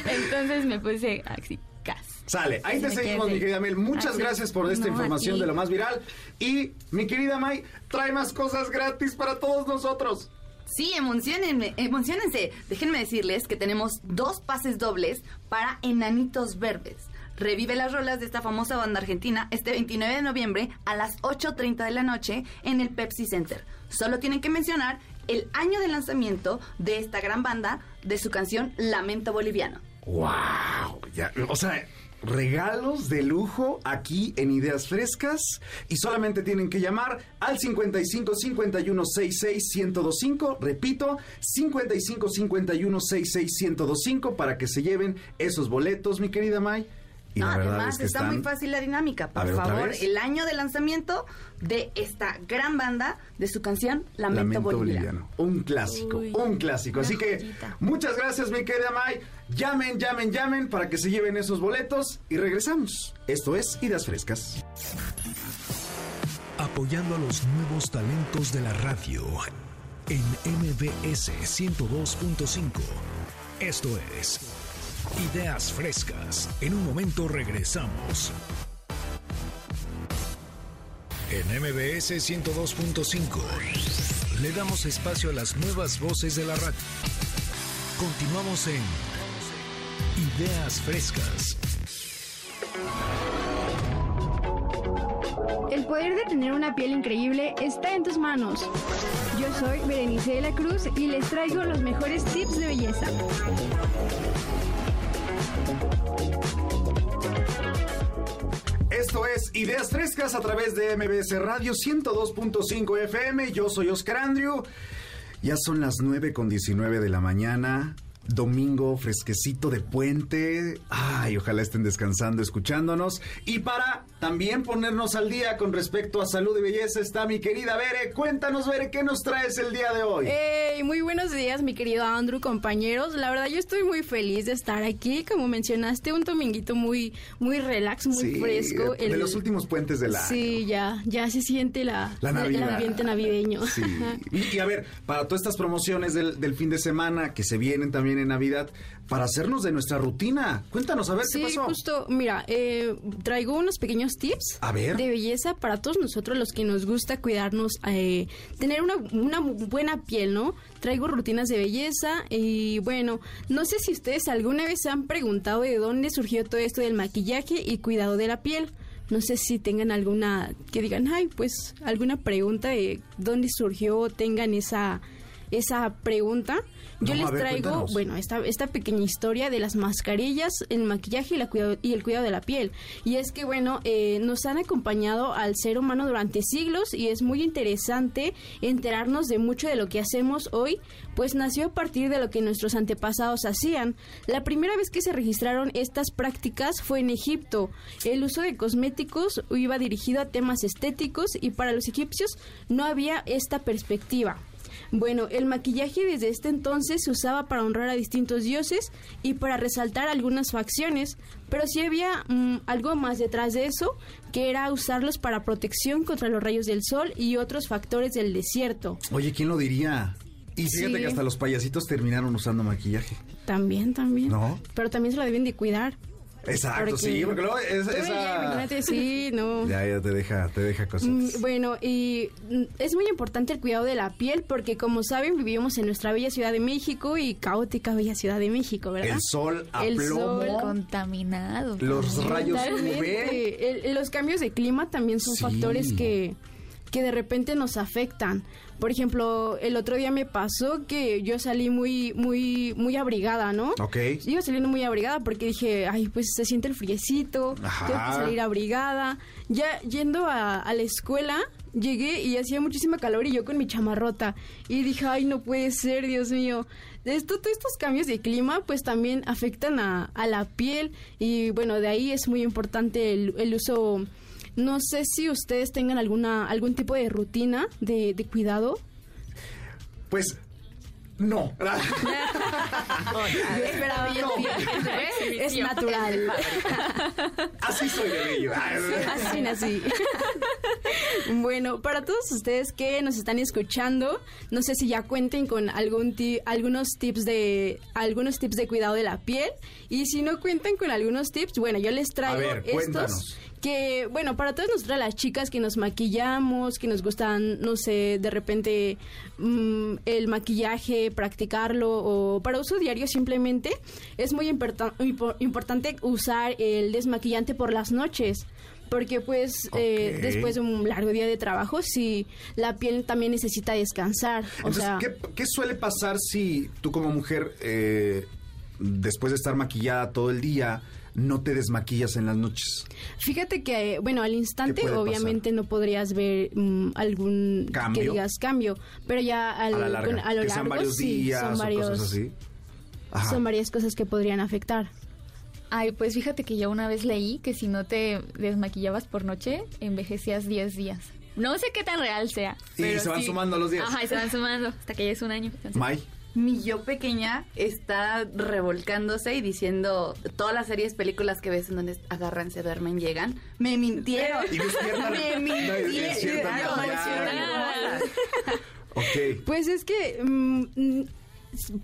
Entonces me puse así, Cas. Sale, ahí te seguimos, mi querida Mel. Muchas Así. gracias por esta No, información de lo más viral. Y mi querida May, trae más cosas gratis para todos nosotros. Sí, emocionenme, emocionense. Déjenme decirles que tenemos dos pases dobles para Enanitos Verdes. Revive las rolas de esta famosa banda argentina este 29 de noviembre a las 8.30 de la noche en el Pepsi Center. Solo tienen que mencionar el año de lanzamiento de esta gran banda de su canción Lamento Boliviano. ¡Wow! Ya, o sea, regalos de lujo aquí en Ideas Frescas. Y solamente tienen que llamar al 55 51 66 1025. Repito, 55 51 66 1025 para que se lleven esos boletos, mi querida May. Y No, la verdad además es que está están- muy fácil la dinámica. Por ver, ¿otra favor, el año de lanzamiento de esta gran banda de su canción Lamento, Lamento Boliviano. Boliviano. Un clásico, Uy, un clásico. Así que joyita. muchas gracias, mi querida May. Llamen, llamen, llamen para que se lleven esos boletos y regresamos. Esto es Ideas Frescas. Apoyando a los nuevos talentos de la radio en MBS 102.5. Esto es Ideas Frescas. En un momento regresamos. En MBS 102.5 le damos espacio a las nuevas voces de la radio. Continuamos en Ideas Frescas. El poder de tener una piel increíble está en tus manos. Yo soy Berenice de la Cruz y les traigo los mejores tips de belleza. Esto es Ideas Frescas a través de MBS Radio 102.5 FM. Yo soy Oscar Andrew. Ya son las 9 con 19 de la mañana. Domingo fresquecito de puente. Ay, ojalá estén descansando, escuchándonos. Y para también ponernos al día con respecto a salud y belleza está mi querida Bere. Cuéntanos, Bere, ¿qué nos traes el día de hoy? Hey, muy buenos días, mi querido Andrew, compañeros. La verdad, yo estoy muy feliz de estar aquí. Como mencionaste, un dominguito muy, muy relax, muy Sí, fresco. de los últimos puentes del año. Sí, ya, ya se siente la, La el ambiente navideño. Sí. Y, y a ver, para todas estas promociones del, del fin de semana que se vienen también en Navidad, para hacernos de nuestra rutina. Cuéntanos, a ver Sí, qué pasó. justo, mira, eh, traigo unos pequeños tips A ver. de belleza para todos nosotros los que nos gusta cuidarnos, eh, tener una, una buena piel, ¿no? Traigo rutinas de belleza y bueno, no sé si ustedes alguna vez se han preguntado de dónde surgió todo esto del maquillaje y cuidado de la piel. No sé si tengan alguna, que digan, ay, pues alguna pregunta de dónde surgió, tengan esa, esa pregunta. Yo No, les ver, traigo, cuéntanos. bueno, esta, esta pequeña historia de las mascarillas, el maquillaje y, la cuidado, y el cuidado de la piel. Y es que, bueno, eh, nos han acompañado al ser humano durante siglos y es muy interesante enterarnos de mucho de lo que hacemos hoy, pues nació a partir de lo que nuestros antepasados hacían. La primera vez que se registraron estas prácticas fue en Egipto. El uso de cosméticos iba dirigido a temas estéticos y para los egipcios no había esta perspectiva. Bueno, el maquillaje desde este entonces se usaba para honrar a distintos dioses y para resaltar algunas facciones, pero sí había mm, algo más detrás de eso, que era usarlos para protección contra los rayos del sol y otros factores del desierto. Oye, ¿quién lo diría? Y fíjate Sí. que hasta los payasitos terminaron usando maquillaje. También, también. ¿No? Pero también se lo deben de cuidar. Exacto, Porque- sí, porque luego es- Oye, esa... imagínate, sí, no. Ya, ya te deja, te deja cosas. Mm, Bueno, y mm, es muy importante el cuidado de la piel porque como saben vivimos en nuestra bella Ciudad de México y caótica bella Ciudad de México, ¿verdad? El sol a El plomo. sol contaminado. Los rayos UV. El- los cambios de clima también son Sí. factores que, que de repente nos afectan. Por ejemplo, el otro día me pasó que yo salí muy, muy, muy abrigada, ¿no? Ok. Iba saliendo muy abrigada porque dije, ay, pues se siente el friecito, Ajá. tengo que salir abrigada. Ya yendo a, a la escuela, llegué y hacía muchísima calor y yo con mi chamarrota. Y dije, ay, no puede ser, Dios mío. Esto, todos estos cambios de clima pues también afectan a, la piel y bueno, de ahí es muy importante el, el uso... No sé si ustedes tengan alguna algún tipo de rutina de, de cuidado. Pues no. Es natural. Así soy de bello. Así nací. Bueno, para todos ustedes que nos están escuchando, no sé si ya cuenten con algún algunos tips de algunos tips de cuidado de la piel y si no cuentan con algunos tips, bueno, yo les traigo estos que, bueno, para todas nosotras las chicas que nos maquillamos, que nos gustan, no sé, de repente mm, el maquillaje, practicarlo o para uso diario simplemente, es muy importante usar el desmaquillante por las noches porque pues eh, después de un largo día de trabajo si la piel también necesita descansar o sea ¿qué, suele pasar si tú como mujer eh, después de estar maquillada todo el día no te desmaquillas en las noches? Fíjate que, bueno, al instante obviamente no podrías ver mm, algún ¿Cambio? que digas cambio, pero ya al, a, lo largo sí, son varios, Son varias cosas que podrían afectar. Ay, pues fíjate que yo una vez leí que si no te desmaquillabas por noche, envejecías 10 días. No sé qué tan real sea. Y se van sumando los días. Ajá, y se van sumando hasta que ya es un año. May mi yo pequeña está revolcándose y diciendo todas las series, películas que ves en donde agarran, se duermen, llegan. Me mintieron. Y Me mintieron. Pues es que, mm,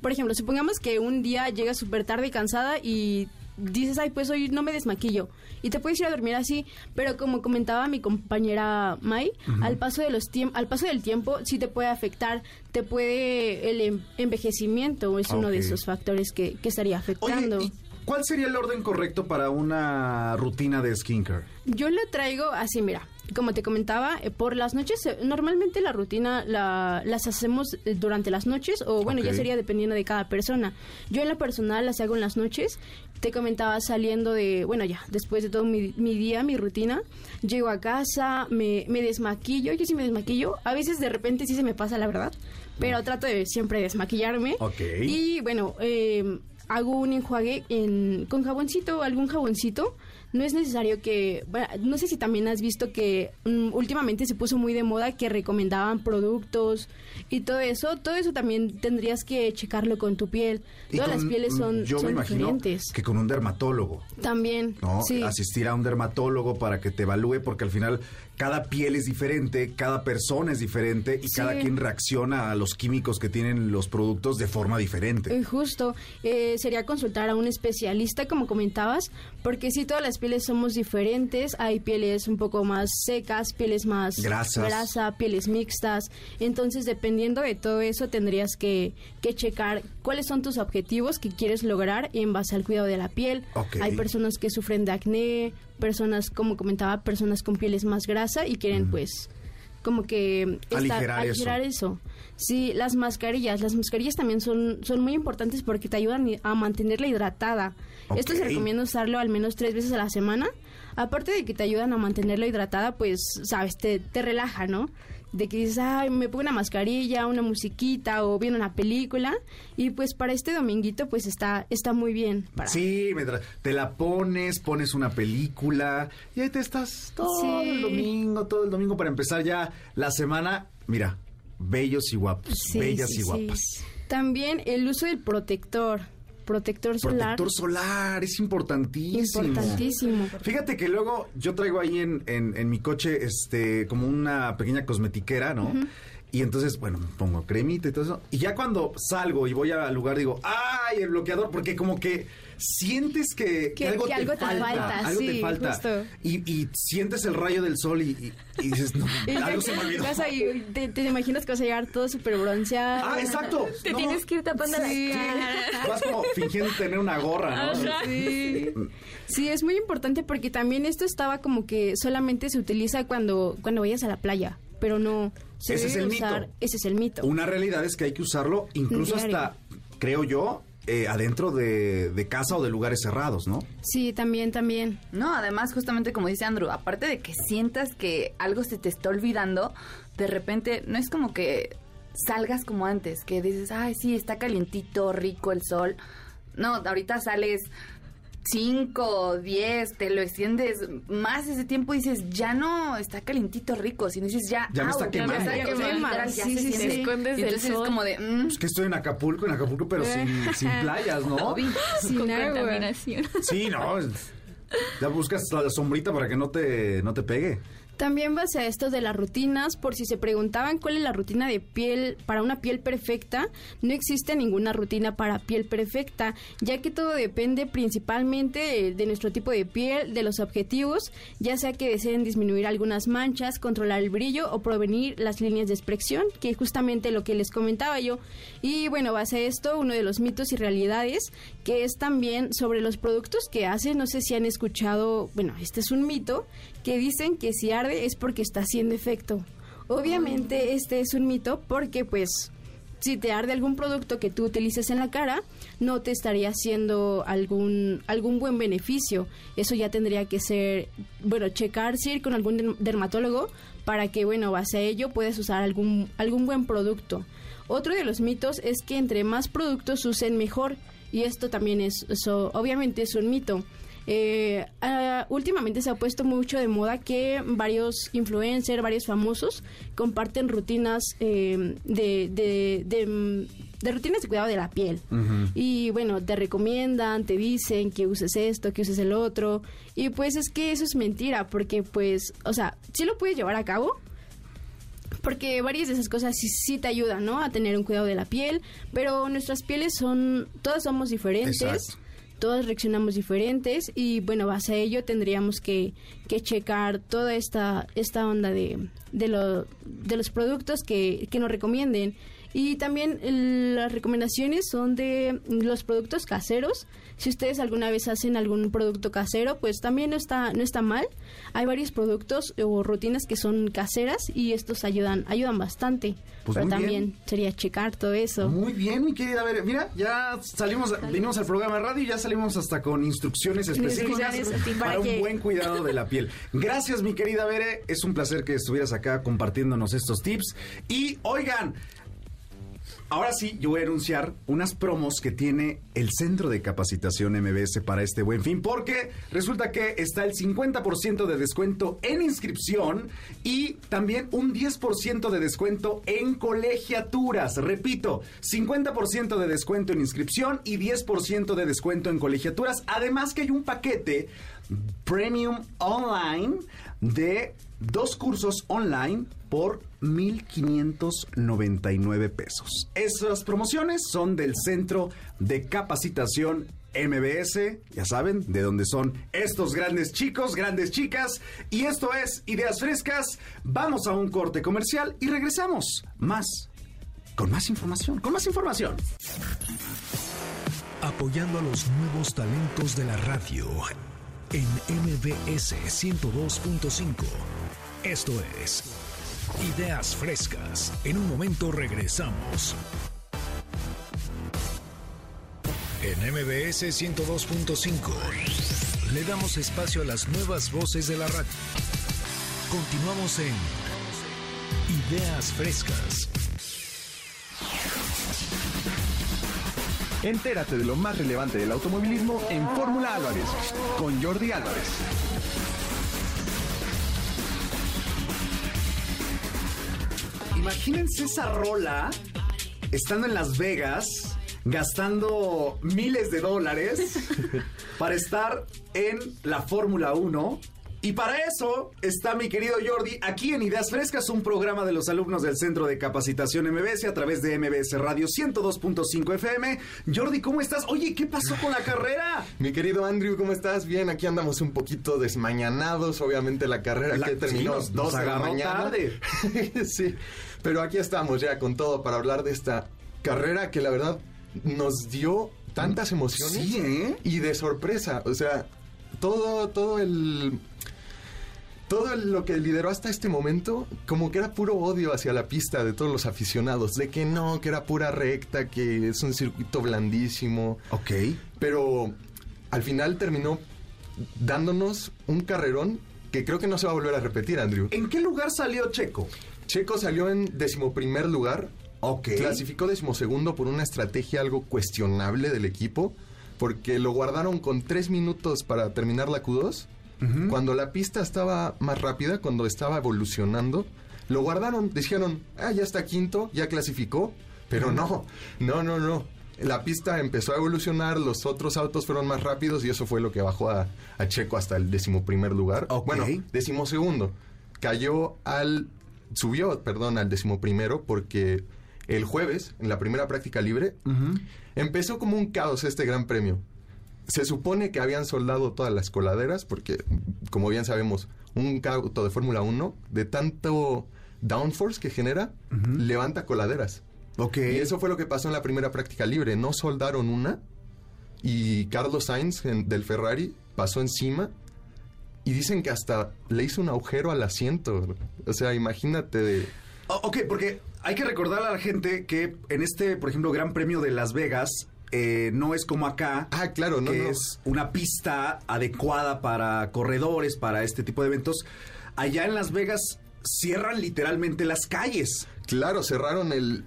por ejemplo, supongamos que un día llegas súper tarde y cansada y dices, ay, pues hoy no me desmaquillo. Y te puedes ir a dormir así, pero como comentaba mi compañera Mai, al paso de los al paso del tiempo sí te puede afectar, te puede el envejecimiento es uno de esos factores que, estaría afectando. ¿Cuál sería el orden correcto para una rutina de skincare? Yo lo traigo así, mira como te comentaba, eh, por las noches, eh, normalmente la rutina la, las hacemos eh, durante las noches o bueno, ya sería dependiendo de cada persona. Yo en la personal las hago en las noches. Te comentaba saliendo de, bueno, ya, después de todo mi, día, mi rutina, llego a casa, me, me desmaquillo, yo sí me desmaquillo. A veces de repente sí se me pasa, la verdad, pero mm. trato de siempre desmaquillarme. Y bueno, hago un enjuague en, con jaboncito, algún jaboncito no es necesario que, bueno, no sé si también has visto que mm, últimamente se puso muy de moda que recomendaban productos y todo eso, todo eso también tendrías que checarlo con tu piel. Todas las pieles son, yo me imagino Que con un dermatólogo. También. ¿no? Asistir a un dermatólogo para que te evalúe, porque al final cada piel es diferente, cada persona es diferente y cada quien reacciona a los químicos que tienen los productos de forma diferente. Eh, justo, eh, sería consultar a un especialista, como comentabas, porque si todas las pieles somos diferentes, hay pieles un poco más secas, pieles más Grasas. grasa, pieles mixtas, entonces dependiendo de todo eso tendrías que, que checar cuáles son tus objetivos que quieres lograr en base al cuidado de la piel. Hay personas que sufren de acné, personas, como comentaba, personas con pieles más grasa y quieren pues como que aligerar, eso. Sí, las mascarillas, las mascarillas también son, son muy importantes porque te ayudan a mantenerla hidratada. Esto se recomienda usarlo al menos tres veces a la semana. Aparte de que te ayudan a mantenerla hidratada, pues, sabes, te, te relaja, ¿no? De que dices, ay, me pongo una mascarilla, una musiquita o viendo una película. Y pues para este dominguito, pues está, está muy bien. Para... Sí, te la pones, pones una película y ahí te estás todo el domingo, todo el domingo para empezar ya la semana. Mira, bellos y guapos, bellas y guapas. También el uso del protector protector solar. Protector solar, es importantísimo. Importantísimo. Fíjate que luego yo traigo ahí en, en, mi coche este como una pequeña cosmetiquera, ¿no? Y entonces, bueno, pongo cremita y todo eso. Y ya cuando salgo y voy al lugar digo, ¡ay, el bloqueador! Porque como que sientes que, algo, te, falta, Algo te falta. Y, sientes el rayo del sol y, dices, no, algo se me olvidó. te, imaginas que vas a llegar todo súper bronceado. Ah, exacto. Te tienes que ir tapando la cara. Vas como fingiendo tener una gorra, ¿no? Sí. sí, es muy importante porque también esto estaba como que solamente se utiliza cuando, cuando vayas a la playa, pero no... ese es el mito. Ese es el mito. Una realidad es que hay que usarlo incluso hasta, creo yo, eh, adentro de, de casa o de lugares cerrados, ¿no? Sí, también, también. No, además, justamente como dice Andrew, aparte de que sientas que algo se te está olvidando, de repente no es como que salgas como antes, que dices, ay, sí, está calientito, rico el sol. No, ahorita sales 5, 10, te lo extiendes más ese tiempo y dices, ya no está calientito rico, sino dices, ya, Ya me está quemando. Ya, Ya Sí, se sí, sí. Escondes Y del entonces es como de, mm, Es que estoy en Acapulco, en Acapulco, pero sin, sin playas, ¿no? Sin con agua. contaminación. Sí, no. Ya buscas la sombrita para que no te, no te pegue. También base a esto de las rutinas, por si se preguntaban cuál es la rutina de piel para una piel perfecta, no existe ninguna rutina para piel perfecta, ya que todo depende principalmente de nuestro tipo de piel, de los objetivos, ya sea que deseen disminuir algunas manchas, controlar el brillo o prevenir las líneas de expresión, que es justamente lo que les comentaba yo. Y bueno, base a esto, uno de los mitos y realidades, que es también sobre los productos que hacen, no sé si han escuchado, bueno, este es un mito, que dicen que si arde es porque está haciendo efecto. Obviamente este es un mito porque pues si te arde algún producto que tú utilices en la cara, no te estaría haciendo algún algún buen beneficio. Eso ya tendría que ser, bueno, checarse ir con algún derm- dermatólogo para que, bueno, base a ello puedes usar algún algún buen producto. Otro de los mitos es que entre más productos usen mejor y esto también es eso obviamente es un mito. Eh, ah, últimamente se ha puesto mucho de moda que varios influencers, varios famosos comparten rutinas eh, de, de, de, de rutinas de cuidado de la piel. Y bueno, te recomiendan, te dicen que uses esto, que uses el otro. Y pues es que eso es mentira, porque pues, o sea, sí lo puedes llevar a cabo, porque varias de esas cosas sí, sí te ayudan, ¿no? A tener un cuidado de la piel, pero nuestras pieles son, todas somos diferentes. Exacto. Todas reaccionamos diferentes y bueno, base a ello tendríamos que, que checar toda esta, esta onda de, de, lo- de los productos que, que nos recomienden. Y también las recomendaciones son de los productos caseros. Si ustedes alguna vez hacen algún producto casero, pues también no está, no está mal. Hay varios productos o rutinas que son caseras y estos ayudan, ayudan bastante. Pues Pero también bien. sería checar todo eso. Muy bien, mi querida. A ver, mira, ya salimos, vinimos al programa de radio y ya salimos hasta con instrucciones específicas Instrucciones para para un buen cuidado de la piel. Gracias, mi querida Bere. Es un placer que estuvieras acá compartiéndonos estos tips. Y oigan, ahora sí, yo voy a anunciar unas promos que tiene el Centro de Capacitación MBS para este buen fin, porque resulta que está el 50% de descuento en inscripción y también un 10% de descuento en colegiaturas. Repito, 50% de descuento en inscripción y 10% de descuento en colegiaturas. Además que hay un paquete premium online de dos cursos online por 1.599 pesos. Esas promociones son del Centro de Capacitación MBS, ya saben, de dónde son estos grandes chicos, grandes chicas. Y esto es Ideas Frescas. Vamos a un corte comercial y regresamos más, con más información, con más información. Apoyando a los nuevos talentos de la radio en MBS 102.5. Esto es Ideas Frescas. En un momento regresamos. En MBS 102.5 le damos espacio a las nuevas voces de la radio. Continuamos en Ideas Frescas. Entérate de lo más relevante del automovilismo en Fórmula Álvarez con Jordi Álvarez. Imagínense esa rola estando en Las Vegas, gastando miles de dólares para estar en la Fórmula 1. Y para eso está mi querido Jordi aquí en Ideas Frescas, un programa de los alumnos del Centro de Capacitación MBS a través de MBS Radio 102.5 FM. Jordi, ¿cómo estás? Oye, ¿qué pasó con la carrera? Mi querido Andrew, ¿cómo estás? Bien, aquí andamos un poquito desmañanados, obviamente la carrera La- que terminó sí, nos- nos dos de la agarró mañana. tarde. sí, pero aquí estamos ya con todo para hablar de esta carrera que la verdad nos dio tantas emociones Sí, ¿eh? y de sorpresa, o sea, todo todo el todo lo que lideró hasta este momento, como que era puro odio hacia la pista de todos los aficionados, de que no, que era pura recta, que es un circuito blandísimo. Ok. Pero al final terminó dándonos un carrerón que creo que no se va a volver a repetir, Andrew. ¿En qué lugar salió Checo? Checo salió en decimoprimer lugar. Ok. Clasificó decimosegundo por una estrategia algo cuestionable del equipo, porque lo guardaron con tres minutos para terminar la Q2. Cuando la pista estaba más rápida, cuando estaba evolucionando, lo guardaron, dijeron, ah, ya está quinto, ya clasificó, pero no, no, no, no. La pista empezó a evolucionar, los otros autos fueron más rápidos y eso fue lo que bajó a, a Checo hasta el decimoprimer lugar. Bueno, decimosegundo. Cayó al, subió, perdón, al decimoprimero porque el jueves, en la primera práctica libre, empezó como un caos este gran premio. Se supone que habían soldado todas las coladeras, porque, como bien sabemos, un auto de Fórmula 1, de tanto downforce que genera, levanta coladeras. Ok. Y eso fue lo que pasó en la primera práctica libre. No soldaron una y Carlos Sainz en- del Ferrari pasó encima y dicen que hasta le hizo un agujero al asiento. O sea, imagínate de... O- ok, porque hay que recordarle a la gente que en este, por ejemplo, Gran Premio de Las Vegas, eh, no es como acá. Ah, claro, no, que no. es una pista adecuada para corredores, para este tipo de eventos. Allá en Las Vegas cierran literalmente las calles. Claro, cerraron el...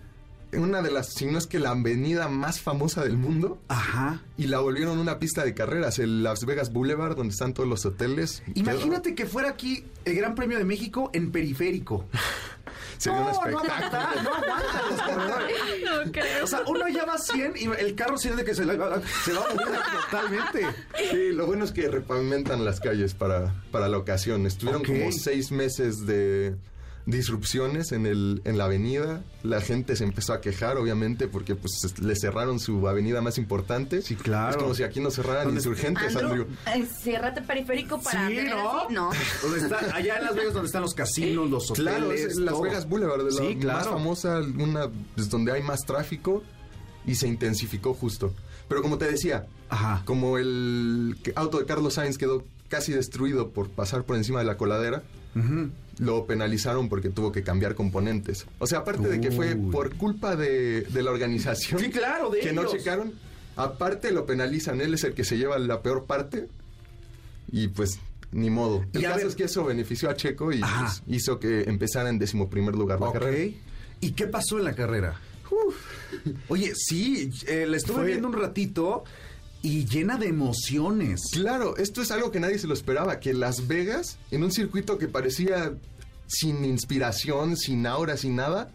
Una de las, si no es que la avenida más famosa del mundo. Ajá. Y la volvieron una pista de carreras, el Las Vegas Boulevard, donde están todos los hoteles. Imagínate que fuera aquí el Gran Premio de México en periférico. Sería un no, no espectáculo. aguanta, no aguanta los corredores. No creo. O sea, uno ya va a 100 y el carro siente que se, va- se va a mover totalmente. Sí, lo bueno es que repavimentan las calles para, para la ocasión. Estuvieron como seis meses de disrupciones en, el, en la avenida. La gente se empezó a quejar, obviamente, porque pues es- le cerraron su avenida más importante. Sí, claro. Es como si aquí no cerraran ¿Dónde- insurgentes, Andrew, Andrew. eh, ciérrate periférico para Sí, ¿no? está, allá en Las Vegas donde están los casinos, los hoteles. Claro, es Las. Vegas Boulevard, la Sí, más claro. famosa, una pues, donde hay más tráfico y se intensificó justo. Pero como te decía, Ajá. como el auto de Carlos Sainz quedó casi destruido por pasar por encima de la coladera. Lo penalizaron porque tuvo que cambiar componentes. O sea, aparte de que fue por culpa de, de la organización Sí, claro, de que no checaron, aparte lo penalizan, él es el que se lleva la peor parte y pues ni modo. El caso ver- es que eso benefició a Checo y pues, hizo que empezara en decimoprimer lugar la Ok. carrera. ¿Y qué pasó en la carrera? Oye, sí, eh, la estuve Fue- viendo un ratito y llena de emociones. Claro, esto es algo que nadie se lo esperaba, que Las Vegas, en un circuito que parecía sin inspiración, sin aura, sin nada,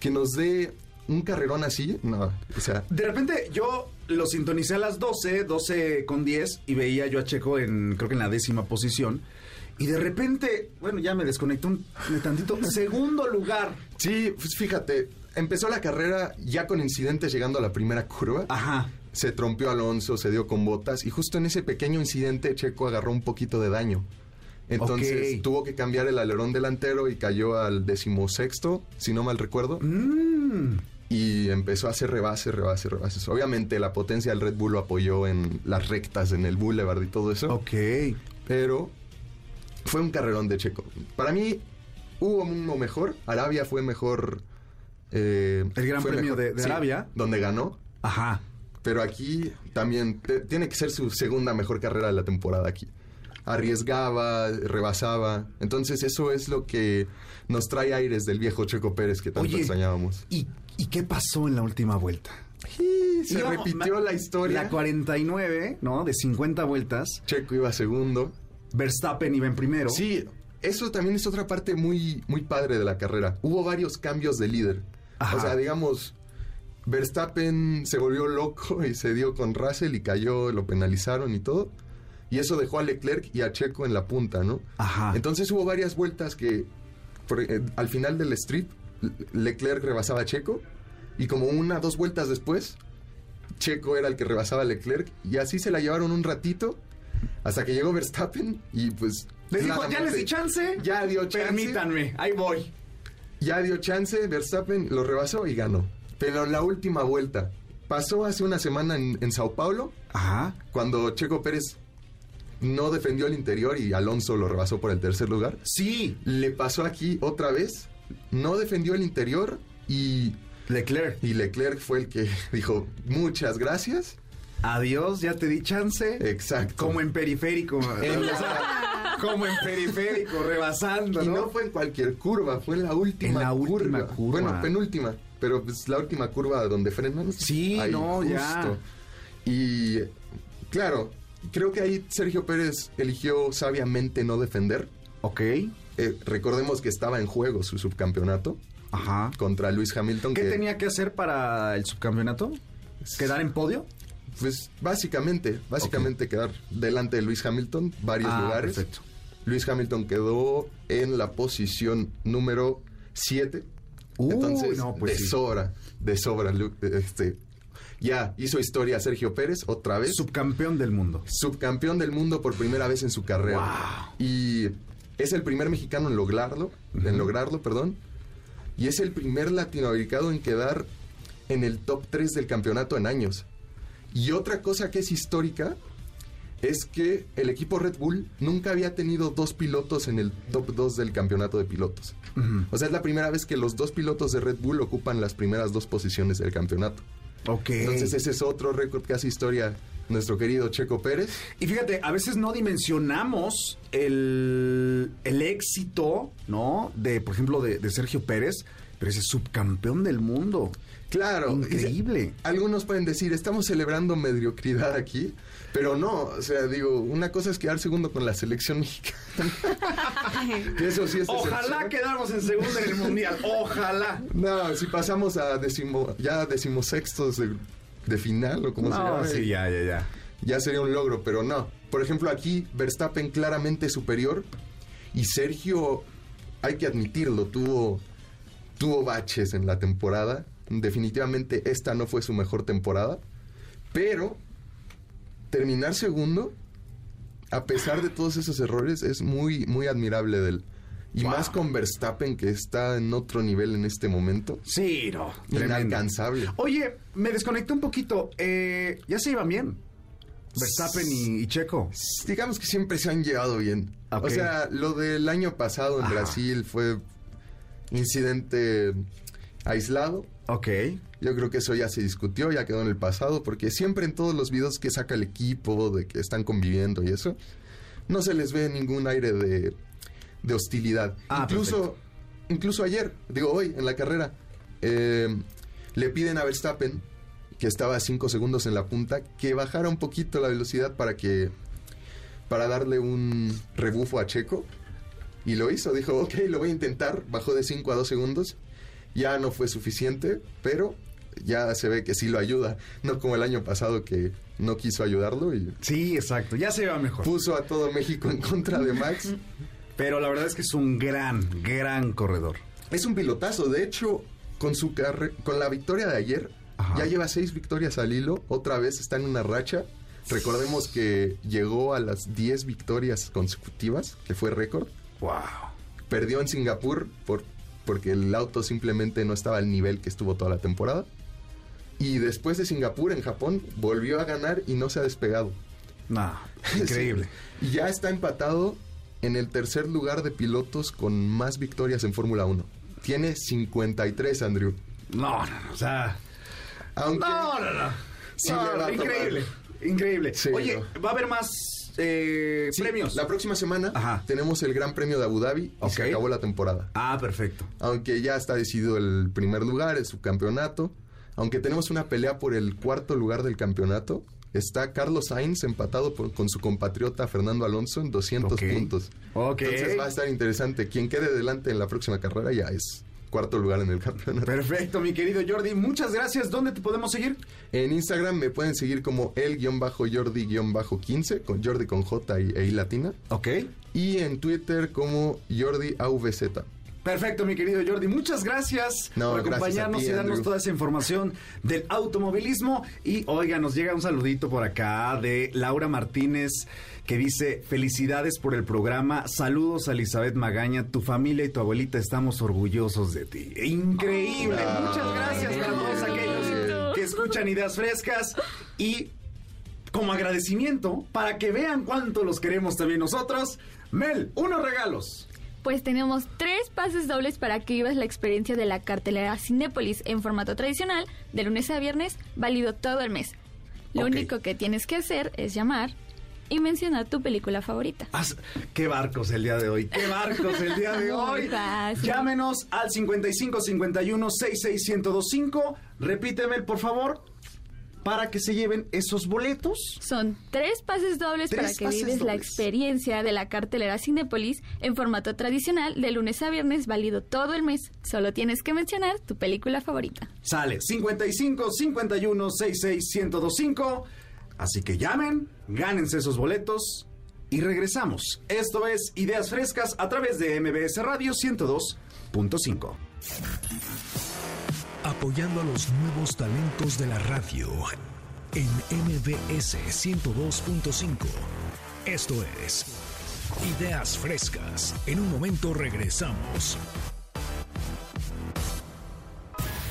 que nos dé un carrerón así, no, o sea, De repente yo lo sintonicé a las 12, 12 con 10 y veía yo a Checo en, creo que en la décima posición. Y de repente, bueno, ya me desconecté un un tantito. Segundo lugar. sí, pues fíjate, empezó la carrera ya con incidentes llegando a la primera curva. Ajá. Se trompeó Alonso, se dio con botas y justo en ese pequeño incidente Checo agarró un poquito de daño. Entonces tuvo que cambiar el alerón delantero y cayó al decimosexto, si no mal recuerdo. Mm. y empezó a hacer rebase, rebase, rebases. Obviamente la potencia del Red Bull lo apoyó en las rectas, en el boulevard y todo eso. Ok. Pero fue un carrerón de Checo. Para mí hubo uno mejor. Arabia fue mejor. eh, El Gran Premio de- de sí, Arabia. Donde ganó. Ajá. Pero aquí también te- tiene que ser su segunda mejor carrera de la temporada aquí. Arriesgaba, rebasaba. Entonces eso es lo que nos trae aires del viejo Checo Pérez que tanto Oye, extrañábamos. ¿Y, ¿Y qué pasó en la última vuelta? Y se Íbamos- repitió la historia. La 49, ¿no? De 50 vueltas. Checo iba segundo. Verstappen iba en primero. Sí, eso también es otra parte muy, muy padre de la carrera. Hubo varios cambios de líder. Ajá. O sea, digamos, Verstappen se volvió loco y se dio con Russell y cayó, lo penalizaron y todo. Y eso dejó a Leclerc y a Checo en la punta, ¿no? Ajá. Entonces hubo varias vueltas que por- eh, al final del strip Le- Leclerc rebasaba a Checo y como una, dos vueltas después, Checo era el que rebasaba a Leclerc y así se la llevaron un ratito hasta que llegó Verstappen y pues... Les dijo, claramente- ¿ya les di chance? Ya dio chance. Permítanme, ahí voy. Ya dio chance, Verstappen lo rebasó y ganó. Pero la última vuelta pasó hace una semana en, en Sao Paulo, Ajá. cuando Checo Pérez no defendió el interior y Alonso lo rebasó por el tercer lugar. Sí. Le pasó aquí otra vez, no defendió el interior y Leclerc. Y Leclerc fue el que dijo, muchas gracias. Adiós, ya te di chance. Exacto. Como en periférico. como en periférico, rebasando. Y no fue en cualquier curva, fue en la última, en la curva. última curva. Bueno, penúltima, pero pues la última curva donde frenan. Sí, ahí, no, justo. ya. Y claro, creo que ahí Sergio Pérez eligió sabiamente no defender. Ok. Eh, recordemos que estaba en juego su subcampeonato. Ajá. Contra Luis Hamilton. ¿Qué que, tenía que hacer para el subcampeonato? ¿Quedar en podio? Pues básicamente, básicamente quedar delante de Luis Hamilton, varios Ah, lugares. perfecto. Luis Hamilton quedó en la posición número 7. Uy, Entonces, no, pues de sí. sobra, de sobra, este, ya hizo historia Sergio Pérez otra vez. Subcampeón del mundo. Subcampeón del mundo por primera vez en su carrera. Y es el primer mexicano en lograrlo, en lograrlo, perdón. Y es el primer latinoamericano en quedar en el top 3 del campeonato en años. Y otra cosa que es histórica es que el equipo Red Bull nunca había tenido dos pilotos en el top 2 del campeonato de pilotos. O sea, es la primera vez que los dos pilotos de Red Bull ocupan las primeras dos posiciones del campeonato. Ok. Entonces ese es otro récord que hace historia nuestro querido Checo Pérez. Y fíjate, a veces no dimensionamos el, el éxito, ¿no? De, por ejemplo, de, de Sergio Pérez, pero ese subcampeón del mundo. Claro. Increíble. Algunos pueden decir, estamos celebrando mediocridad aquí, pero no, o sea, digo, una cosa es quedar segundo con la selección mexicana. Que eso sí es Ojalá quedáramos en segundo en el mundial. Ojalá. No, si pasamos a decimo, ya decimosextos de, de final o como se No, llama. sí, ya, ya, ya. Ya sería un logro, pero no. Por ejemplo, aquí Verstappen claramente superior y Sergio, hay que admitirlo, tuvo, tuvo baches en la temporada. Definitivamente esta no fue su mejor temporada, pero terminar segundo, a pesar de todos esos errores, es muy, muy admirable de él. Y Wow. más con Verstappen, que está en otro nivel en este momento. Sí, no. tremendo. Inalcanzable. Oye, me desconecté un poquito. Eh, ya se iban bien. Verstappen y, y Checo. Digamos que siempre se han llevado bien. Ok. O sea, lo del año pasado en Ajá. Brasil fue incidente aislado. Ok. Yo creo que eso ya se discutió, ya quedó en el pasado, porque siempre en todos los videos que saca el equipo, de que están conviviendo y eso, no se les ve ningún aire de, de hostilidad. Ah, incluso, incluso ayer, digo hoy, en la carrera, eh, le piden a Verstappen, que estaba a 5 segundos en la punta, que bajara un poquito la velocidad para que para darle un rebufo a Checo. Y lo hizo, dijo, ok, lo voy a intentar. Bajó de 5 a 2 segundos. Ya no fue suficiente, pero ya se ve que sí lo ayuda. No como el año pasado que no quiso ayudarlo y Sí, exacto. Ya se va mejor. puso a todo México en contra de Max. Pero la verdad es que es un gran, gran corredor. Es un pilotazo. De hecho, con, su con la victoria de ayer, Ajá. ya lleva seis victorias al hilo. Otra vez está en una racha. Recordemos que llegó a las 10 victorias consecutivas, que fue récord. Wow. Perdió en Singapur por, porque el auto simplemente no estaba al nivel que estuvo toda la temporada. Y después de Singapur, en Japón, volvió a ganar y no se ha despegado. No, increíble. Sí. Y ya está empatado en el tercer lugar de pilotos con más victorias en Fórmula 1. Tiene 53, Andrew. No, no, no, o sea... Aunque No, no, no. Sí No, tomar. increíble, increíble. Sí, Oye, no. va a haber más eh, Sí, premios. La próxima semana Ajá. tenemos el Gran Premio de Abu Dhabi y se acabó la temporada. Ah, perfecto. Aunque ya está decidido el primer lugar, el subcampeonato. Aunque tenemos una pelea por el cuarto lugar del campeonato. Está Carlos Sainz empatado por- con su compatriota Fernando Alonso en 200 Ok. puntos. Entonces va a estar interesante. Quien quede delante en la próxima carrera ya es cuarto lugar en el campeonato. Perfecto, mi querido Jordi. Muchas gracias. ¿Dónde te podemos seguir? En Instagram me pueden seguir como el-jordi-15, con Jordi con J y E latina. Ok. Y en Twitter como Jordi AVZ. Perfecto, mi querido Jordi. Muchas gracias No, por acompañarnos ti, y darnos Andrew. toda esa información del automovilismo. Y oiga, nos llega un saludito por acá de Laura Martínez que dice, felicidades por el programa. Saludos a Elizabeth Magaña. Tu familia y tu abuelita estamos orgullosos de ti. Increíble. Muchas gracias para todos aquellos que escuchan ideas frescas y como agradecimiento, para que vean cuánto los queremos también nosotros, Mel, unos regalos. Pues tenemos tres pases dobles para que vivas la experiencia de la cartelera Cinépolis en formato tradicional, de lunes a viernes, válido todo el mes. Lo único que tienes que hacer es llamar y mencionar tu película favorita. ¡Qué barcos el día de hoy! ¡Qué barcos el día de hoy! Llámenos al 55 51 66 1025. Repíteme, por favor para que se lleven esos boletos. Son tres pases dobles para que vives la experiencia de la cartelera Cinepolis en formato tradicional de lunes a viernes, válido todo el mes. Solo tienes que mencionar tu película favorita. Sale 55 51 66 1025. Así que llamen, gánense esos boletos y regresamos. Esto es Ideas Frescas a través de MBS Radio 102.5 apoyando a los nuevos talentos de la radio en MBS 102.5. Esto es Ideas Frescas. En un momento regresamos.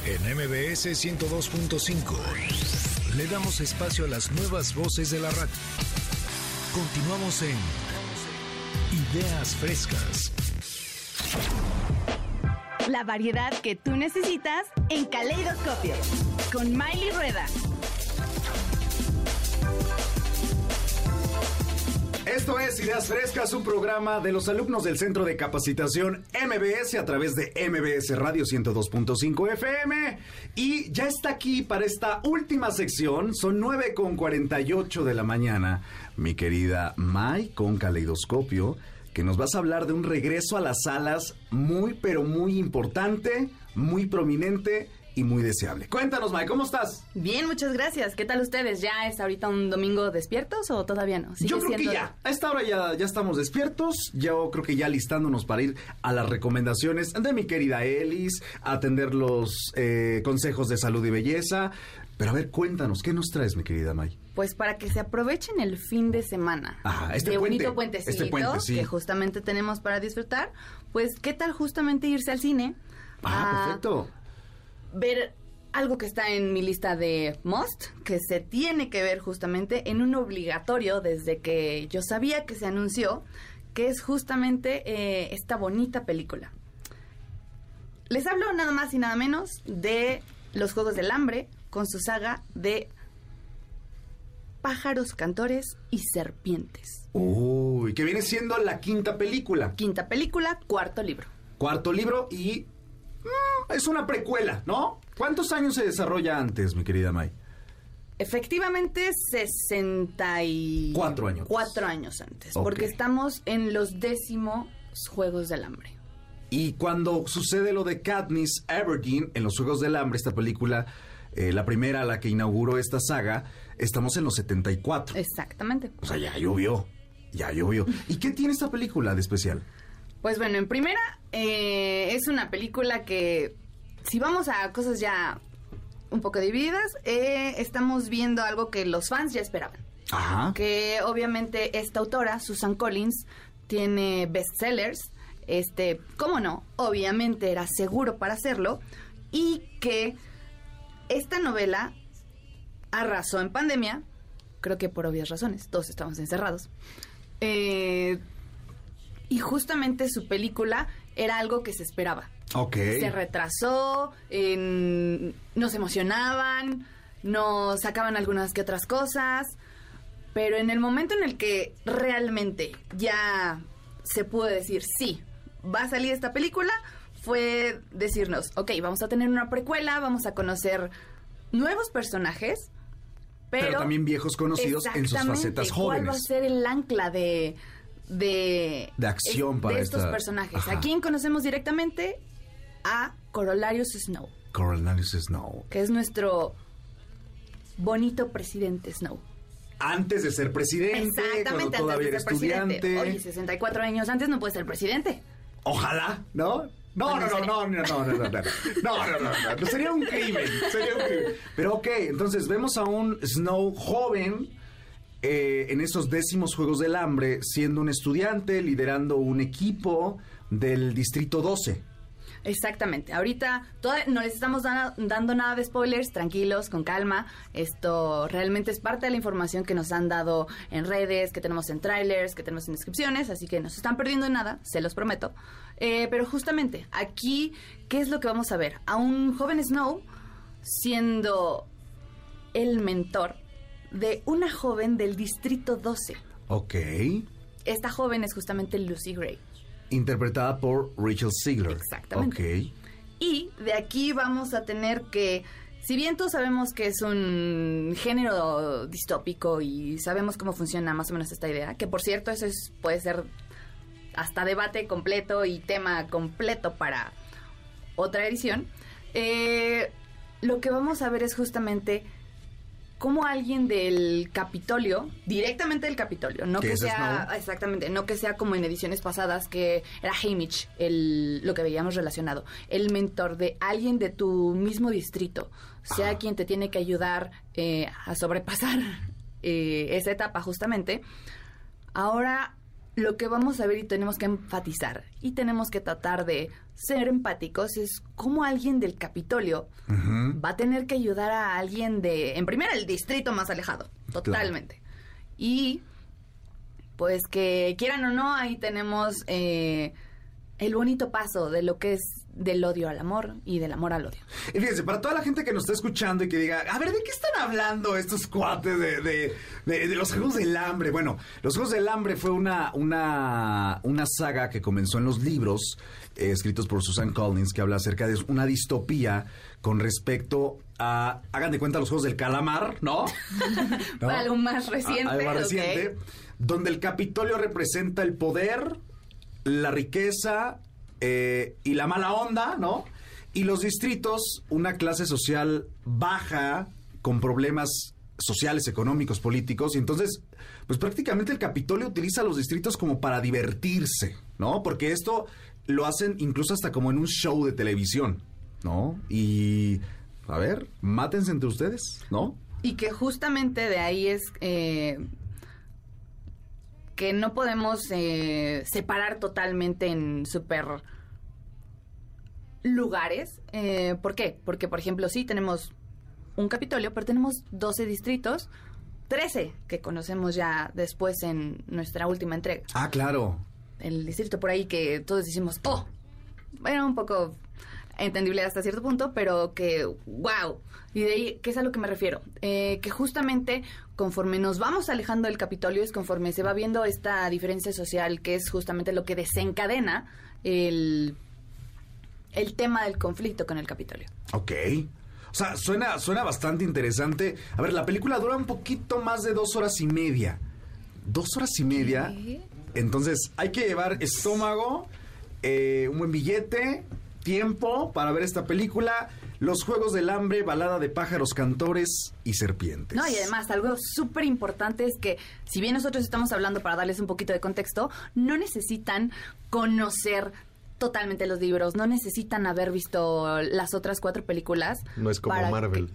En MBS 102.5 le damos espacio a las nuevas voces de la radio. Continuamos en Ideas Frescas la variedad que tú necesitas en Caleidoscopio. Con Miley Rueda. Esto es Ideas Frescas, un programa de los alumnos del Centro de Capacitación MBS a través de MBS Radio 102.5 FM. Y ya está aquí para esta última sección, son 9 con 48 de la mañana, mi querida Mai con Caleidoscopio que nos vas a hablar de un regreso a las salas muy, pero muy importante, muy prominente y muy deseable. Cuéntanos, Mike, ¿cómo estás? Bien, muchas gracias. ¿Qué tal ustedes? ¿Ya es ahorita un domingo despiertos o todavía no? Yo creo que ya. A esta hora ya, ya estamos despiertos. Yo creo que ya listándonos para ir a las recomendaciones de mi querida Elis, atender los eh, consejos de salud y belleza. Pero a ver, cuéntanos, ¿qué nos traes, mi querida May? Pues para que se aprovechen el fin de semana. Ajá, este de puente. bonito puentecito este que justamente tenemos para disfrutar. Pues, ¿qué tal justamente irse al cine? Ah, perfecto. Ver algo que está en mi lista de must, que se tiene que ver justamente en un obligatorio desde que yo sabía que se anunció, que es justamente eh, esta bonita película. Les hablo nada más y nada menos de Los Juegos del Hambre con su saga de pájaros, cantores y serpientes. Uy, que viene siendo la quinta película. Quinta película, cuarto libro. Cuarto libro y mm, es una precuela, ¿no? ¿Cuántos años se desarrolla antes, mi querida May? Efectivamente, 64 años. Cuatro años antes, porque estamos en los décimos Juegos del Hambre. Y cuando sucede lo de Katniss Everdeen en los Juegos del Hambre, esta película, eh, la primera, la que inauguró esta saga, Estamos en los 74. Exactamente. O sea, ya llovió. Ya llovió. ¿Y qué tiene esta película de especial? Pues bueno, en primera, eh, es una película que, si vamos a cosas ya un poco divididas, eh, estamos viendo algo que los fans ya esperaban. Ajá. Que obviamente esta autora, Susan Collins, tiene bestsellers. Este, ¿cómo no? Obviamente era seguro para hacerlo. Y que esta novela arrasó en pandemia, creo que por obvias razones, todos estamos encerrados. Eh, y justamente su película era algo que se esperaba. Ok. Se retrasó, nos emocionaban, nos sacaban algunas que otras cosas, pero en el momento en el que realmente ya se pudo decir, sí, va a salir esta película, fue decirnos, ok, vamos a tener una precuela, vamos a conocer nuevos personajes, pero, también viejos conocidos en sus facetas jóvenes. ¿Cuál va a ser el ancla de de, de acción para estos personajes? ¿A quién conocemos directamente? A Corolarius Snow. Corolarius Snow. Que es nuestro bonito presidente Snow. Antes de ser presidente, Exactamente, todavía era estudiante. Presidente. Oye, 64 años antes no puede ser presidente. Ojalá, ¿no? No, no, no, no, no, no, no, no, no, no, no, no, sería un crimen, sería un crimen. Pero ok, entonces vemos a un Snow joven eh, en esos décimos Juegos del Hambre, siendo un estudiante, liderando un equipo del Distrito 12. Exactamente. Ahorita no les estamos dando nada de spoilers, tranquilos, con calma. Esto realmente es parte de la información que nos han dado en redes, que tenemos en trailers, que tenemos en descripciones, así que no se están perdiendo nada, se los prometo. Eh, pero justamente aquí, ¿qué es lo que vamos a ver? A un joven Snow siendo el mentor de una joven del Distrito 12. Ok. Esta joven es justamente Lucy Gray. Interpretada por Rachel Ziegler. Exactamente. Ok. Y de aquí vamos a tener que, si bien todos sabemos que es un género distópico y sabemos cómo funciona más o menos esta idea, que por cierto eso es, puede ser hasta debate completo y tema completo para otra edición, eh, lo que vamos a ver es justamente cómo alguien del Capitolio, directamente del Capitolio, no que sea exactamente, no que sea como en ediciones pasadas que era Hamish el lo que veíamos relacionado, el mentor de alguien de tu mismo distrito, sea quien te tiene que ayudar eh, a sobrepasar eh, esa etapa justamente. Ahora lo que vamos a ver y tenemos que enfatizar y tenemos que tratar de ser empáticos es cómo alguien del Capitolio va a tener que ayudar a alguien de, en primera, el distrito más alejado, totalmente. Y pues que quieran o no, ahí tenemos eh, el bonito paso de lo que es del odio al amor y del amor al odio. Y fíjense, para toda la gente que nos está escuchando y que diga, a ver, ¿de qué están hablando estos cuates de, de, los Juegos del Hambre? Bueno, los Juegos del Hambre fue una, una, una saga que comenzó en los libros eh, escritos por Susan Collins que habla acerca de una distopía con respecto a, hagan de cuenta, los Juegos del Calamar, ¿no? Algo más reciente. algo más reciente, donde el Capitolio representa el poder, la riqueza, eh, y la mala onda, ¿no? Y los distritos, una clase social baja, con problemas sociales, económicos, políticos, y entonces, pues prácticamente el Capitolio utiliza los distritos como para divertirse, ¿no? Porque esto lo hacen incluso hasta como en un show de televisión, ¿no? Y, a ver, mátense entre ustedes, ¿no? Y que justamente de ahí es... Eh, que no podemos eh, separar totalmente en super lugares. Eh, ¿Por qué? Porque, por ejemplo, sí tenemos un Capitolio, pero tenemos 12 distritos, 13 que conocemos ya después en nuestra última entrega. Ah, claro. El distrito por ahí que todos decimos, oh, bueno, un poco entendible hasta cierto punto, pero que, wow. Y de ahí, ¿qué es a lo que me refiero? Eh, que justamente conforme nos vamos alejando del Capitolio es conforme se va viendo esta diferencia social, que es justamente lo que desencadena el el tema del conflicto con el Capitolio. Ok. O sea, suena, suena bastante interesante. A ver, la película dura un poquito más de dos horas y media. ¿Dos horas y media? Entonces, hay que llevar estómago, eh, un buen billete, tiempo para ver esta película. Los Juegos del Hambre, balada de pájaros, cantores y serpientes. No, y además algo súper importante es que si bien nosotros estamos hablando para darles un poquito de contexto, no necesitan conocer totalmente los libros, no necesitan haber visto las otras cuatro películas. No es como Marvel.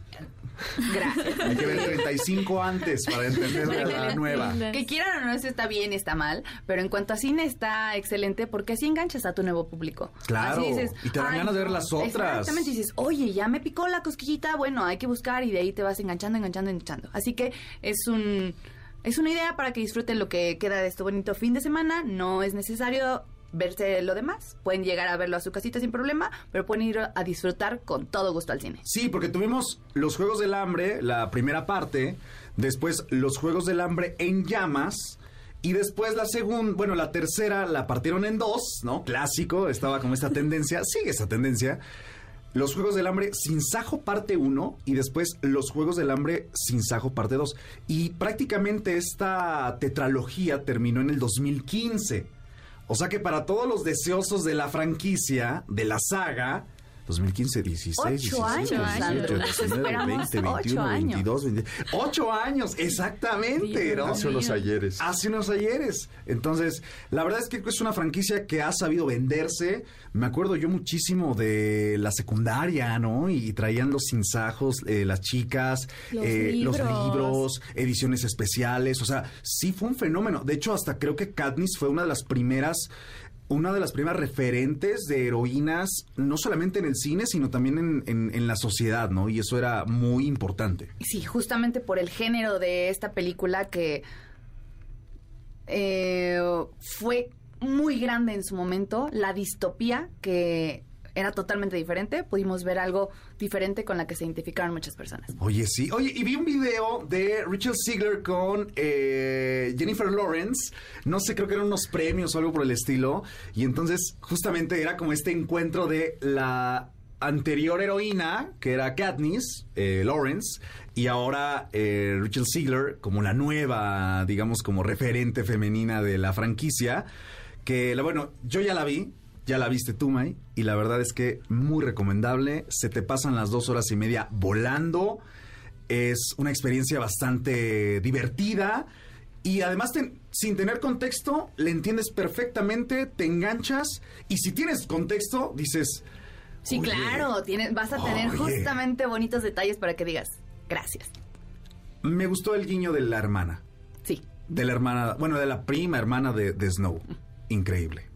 Gracias. Hay que ver 35 antes para entender la, nueva. Que quieran o no, eso está bien, está mal, pero en cuanto a cine está excelente porque así enganchas a tu nuevo público. Claro. y te dan ganas de ver las otras. Exactamente, dices, oye, ya me picó la cosquillita, bueno, hay que buscar y de ahí te vas enganchando, enganchando, enganchando. Así que es un... Es una idea para que disfruten lo que queda de este bonito fin de semana. No es necesario verse lo demás. Pueden llegar a verlo a su casita sin problema, pero pueden ir a disfrutar con todo gusto al cine. Sí, porque tuvimos los Juegos del Hambre, la primera parte, después los Juegos del Hambre en llamas. Y después la segunda, bueno, la tercera la partieron en dos, ¿no? Clásico, estaba como esta tendencia, sigue esa tendencia. Los Juegos del Hambre sin Sajo parte 1 y después Los Juegos del Hambre sin Sajo parte 2. Y prácticamente esta tetralogía terminó en el 2015. O sea que para todos los deseosos de la franquicia, de la saga, 2015, 16, 17, años, 18, 19, 20, 21, 22, 22, 8 años, exactamente. ¿no? Hace unos ayeres. Hace unos ayeres. Entonces, la verdad es que es una franquicia que ha sabido venderse. Me acuerdo yo muchísimo de la secundaria, ¿no? Y traían los sinsajos, eh, las chicas, los, eh, libros. los libros, ediciones especiales. O sea, sí fue un fenómeno. De hecho, hasta creo que Katniss fue una de las primeras una de las primeras referentes de heroínas, no solamente en el cine, sino también en, la sociedad, ¿no? Y eso era muy importante. Sí, justamente por el género de esta película que eh, fue muy grande en su momento, la distopía que era totalmente diferente. Pudimos ver algo diferente con la que se identificaron muchas personas. Oye, sí. Oye, y vi un video de Richard Ziegler con eh, Jennifer Lawrence. No sé, creo que eran unos premios o algo por el estilo. Y entonces, justamente era como este encuentro de la anterior heroína, que era Katniss, eh, Lawrence, y ahora eh, Richard Ziegler como la nueva, digamos, como referente femenina de la franquicia. Que, bueno, yo ya la vi, ya la viste tú, May, y la verdad es que muy recomendable. Se te pasan las dos horas y media volando. Es una experiencia bastante divertida. Y además, sin tener contexto, le entiendes perfectamente, te enganchas. Y si tienes contexto, dices. Sí, claro, tienes, vas a tener justamente bonitos detalles para que digas gracias. Me gustó el guiño de la hermana. Sí. De la hermana, bueno, de la prima hermana de, de Snow. Increíble.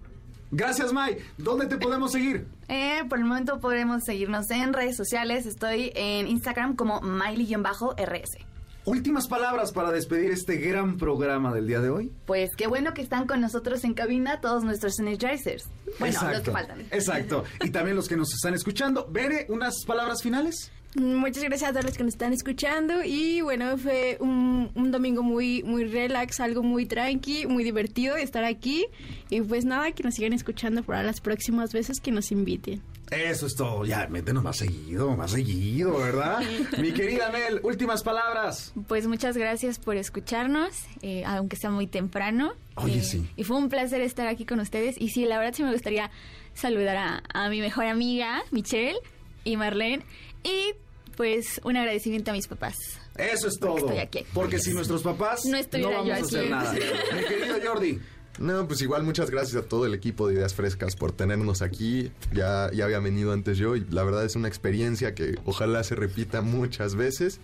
Gracias, Mai. ¿Dónde te podemos seguir? Eh, por el momento podemos seguirnos en redes sociales. Estoy en Instagram como Miley-RS. Últimas palabras para despedir este gran programa del día de hoy. Pues qué bueno que están con nosotros en cabina todos nuestros energizers. Bueno, los que faltan. Exacto. Y también los que nos están escuchando. Bere, unas palabras finales. Muchas gracias a todos los que nos están escuchando y bueno, fue un, domingo muy muy relax, algo muy tranqui, muy divertido estar aquí y pues nada, que nos sigan escuchando para las próximas veces que nos inviten. Eso es todo, ya, métenos más seguido, más seguido, ¿verdad? Mi querida Mel, últimas palabras. Pues muchas gracias por escucharnos, eh, aunque sea muy temprano. Oye, eh, sí. Y fue un placer estar aquí con ustedes y sí, la verdad sí me gustaría saludar a, a mi mejor amiga, Michelle y Marlene. Y pues un agradecimiento a mis papás. Eso es todo. Estoy aquí. Porque sin nuestros papás no, vamos a hacer nada. Mi querido Jordi. No, pues igual muchas gracias a todo el equipo de Ideas Frescas por tenernos aquí. Ya, ya había venido antes yo y la verdad es una experiencia que ojalá se repita muchas veces.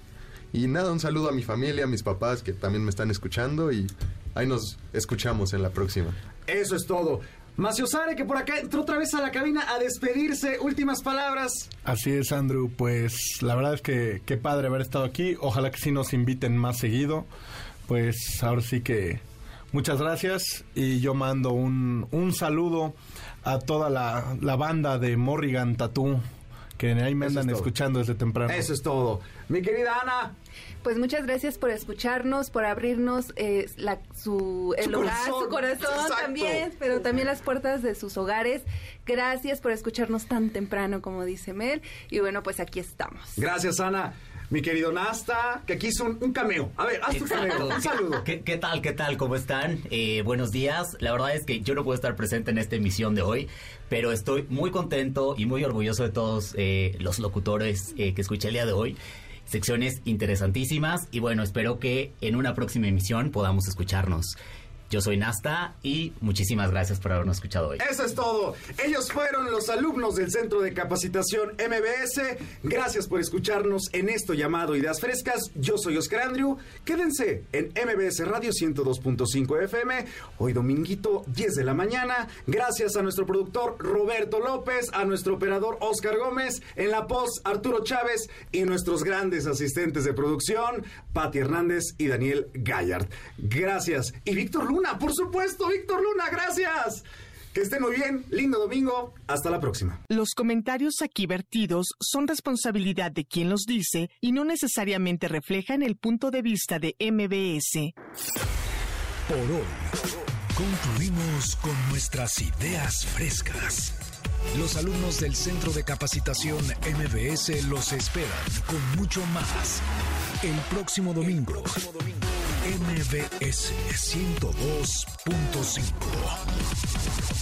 Y nada, un saludo a mi familia, a mis papás que también me están escuchando y ahí nos escuchamos en la próxima. Eso es todo. Maciosare, que por acá entró otra vez a la cabina a despedirse. Últimas palabras. Así es, Andrew. Pues la verdad es que qué padre haber estado aquí. Ojalá que sí nos inviten más seguido. Pues ahora sí que muchas gracias y yo mando un, un saludo a toda la, la banda de Morrigan Tattoo que ahí me andan escuchando desde temprano. Eso es todo. Mi querida Ana. Pues muchas gracias por escucharnos, por abrirnos eh, su, el hogar, su corazón también, pero también las puertas de sus hogares. Gracias por escucharnos tan temprano, como dice Mel. Y bueno, pues aquí estamos. Gracias, Ana mi querido Nasta, que aquí hizo un, cameo. A ver, haz tu cameo. Un saludo. ¿Qué, tal? ¿Qué tal? ¿Cómo están? Eh, buenos días. La verdad es que yo no puedo estar presente en esta emisión de hoy, pero estoy muy contento y muy orgulloso de todos eh, los locutores eh, que escuché el día de hoy. Secciones interesantísimas y bueno, espero que en una próxima emisión podamos escucharnos. Yo soy Nasta y muchísimas gracias por habernos escuchado hoy. Eso es todo. Ellos fueron los alumnos del Centro de Capacitación MBS. Gracias por escucharnos en esto llamado Ideas Frescas. Yo soy Oscar Andrew. Quédense en MBS Radio 102.5 FM. Hoy dominguito, 10 de la mañana. Gracias a nuestro productor Roberto López, a nuestro operador Oscar Gómez, en la post Arturo Chávez y nuestros grandes asistentes de producción, Patti Hernández y Daniel Gallard. Gracias. Y Víctor Luna por supuesto, Víctor Luna, gracias. Que estén muy bien, lindo domingo, hasta la próxima. Los comentarios aquí vertidos son responsabilidad de quien los dice y no necesariamente reflejan el punto de vista de MBS. Por hoy, concluimos con nuestras ideas frescas. Los alumnos del Centro de Capacitación MBS los esperan con mucho más el próximo domingo. MBS 102.5.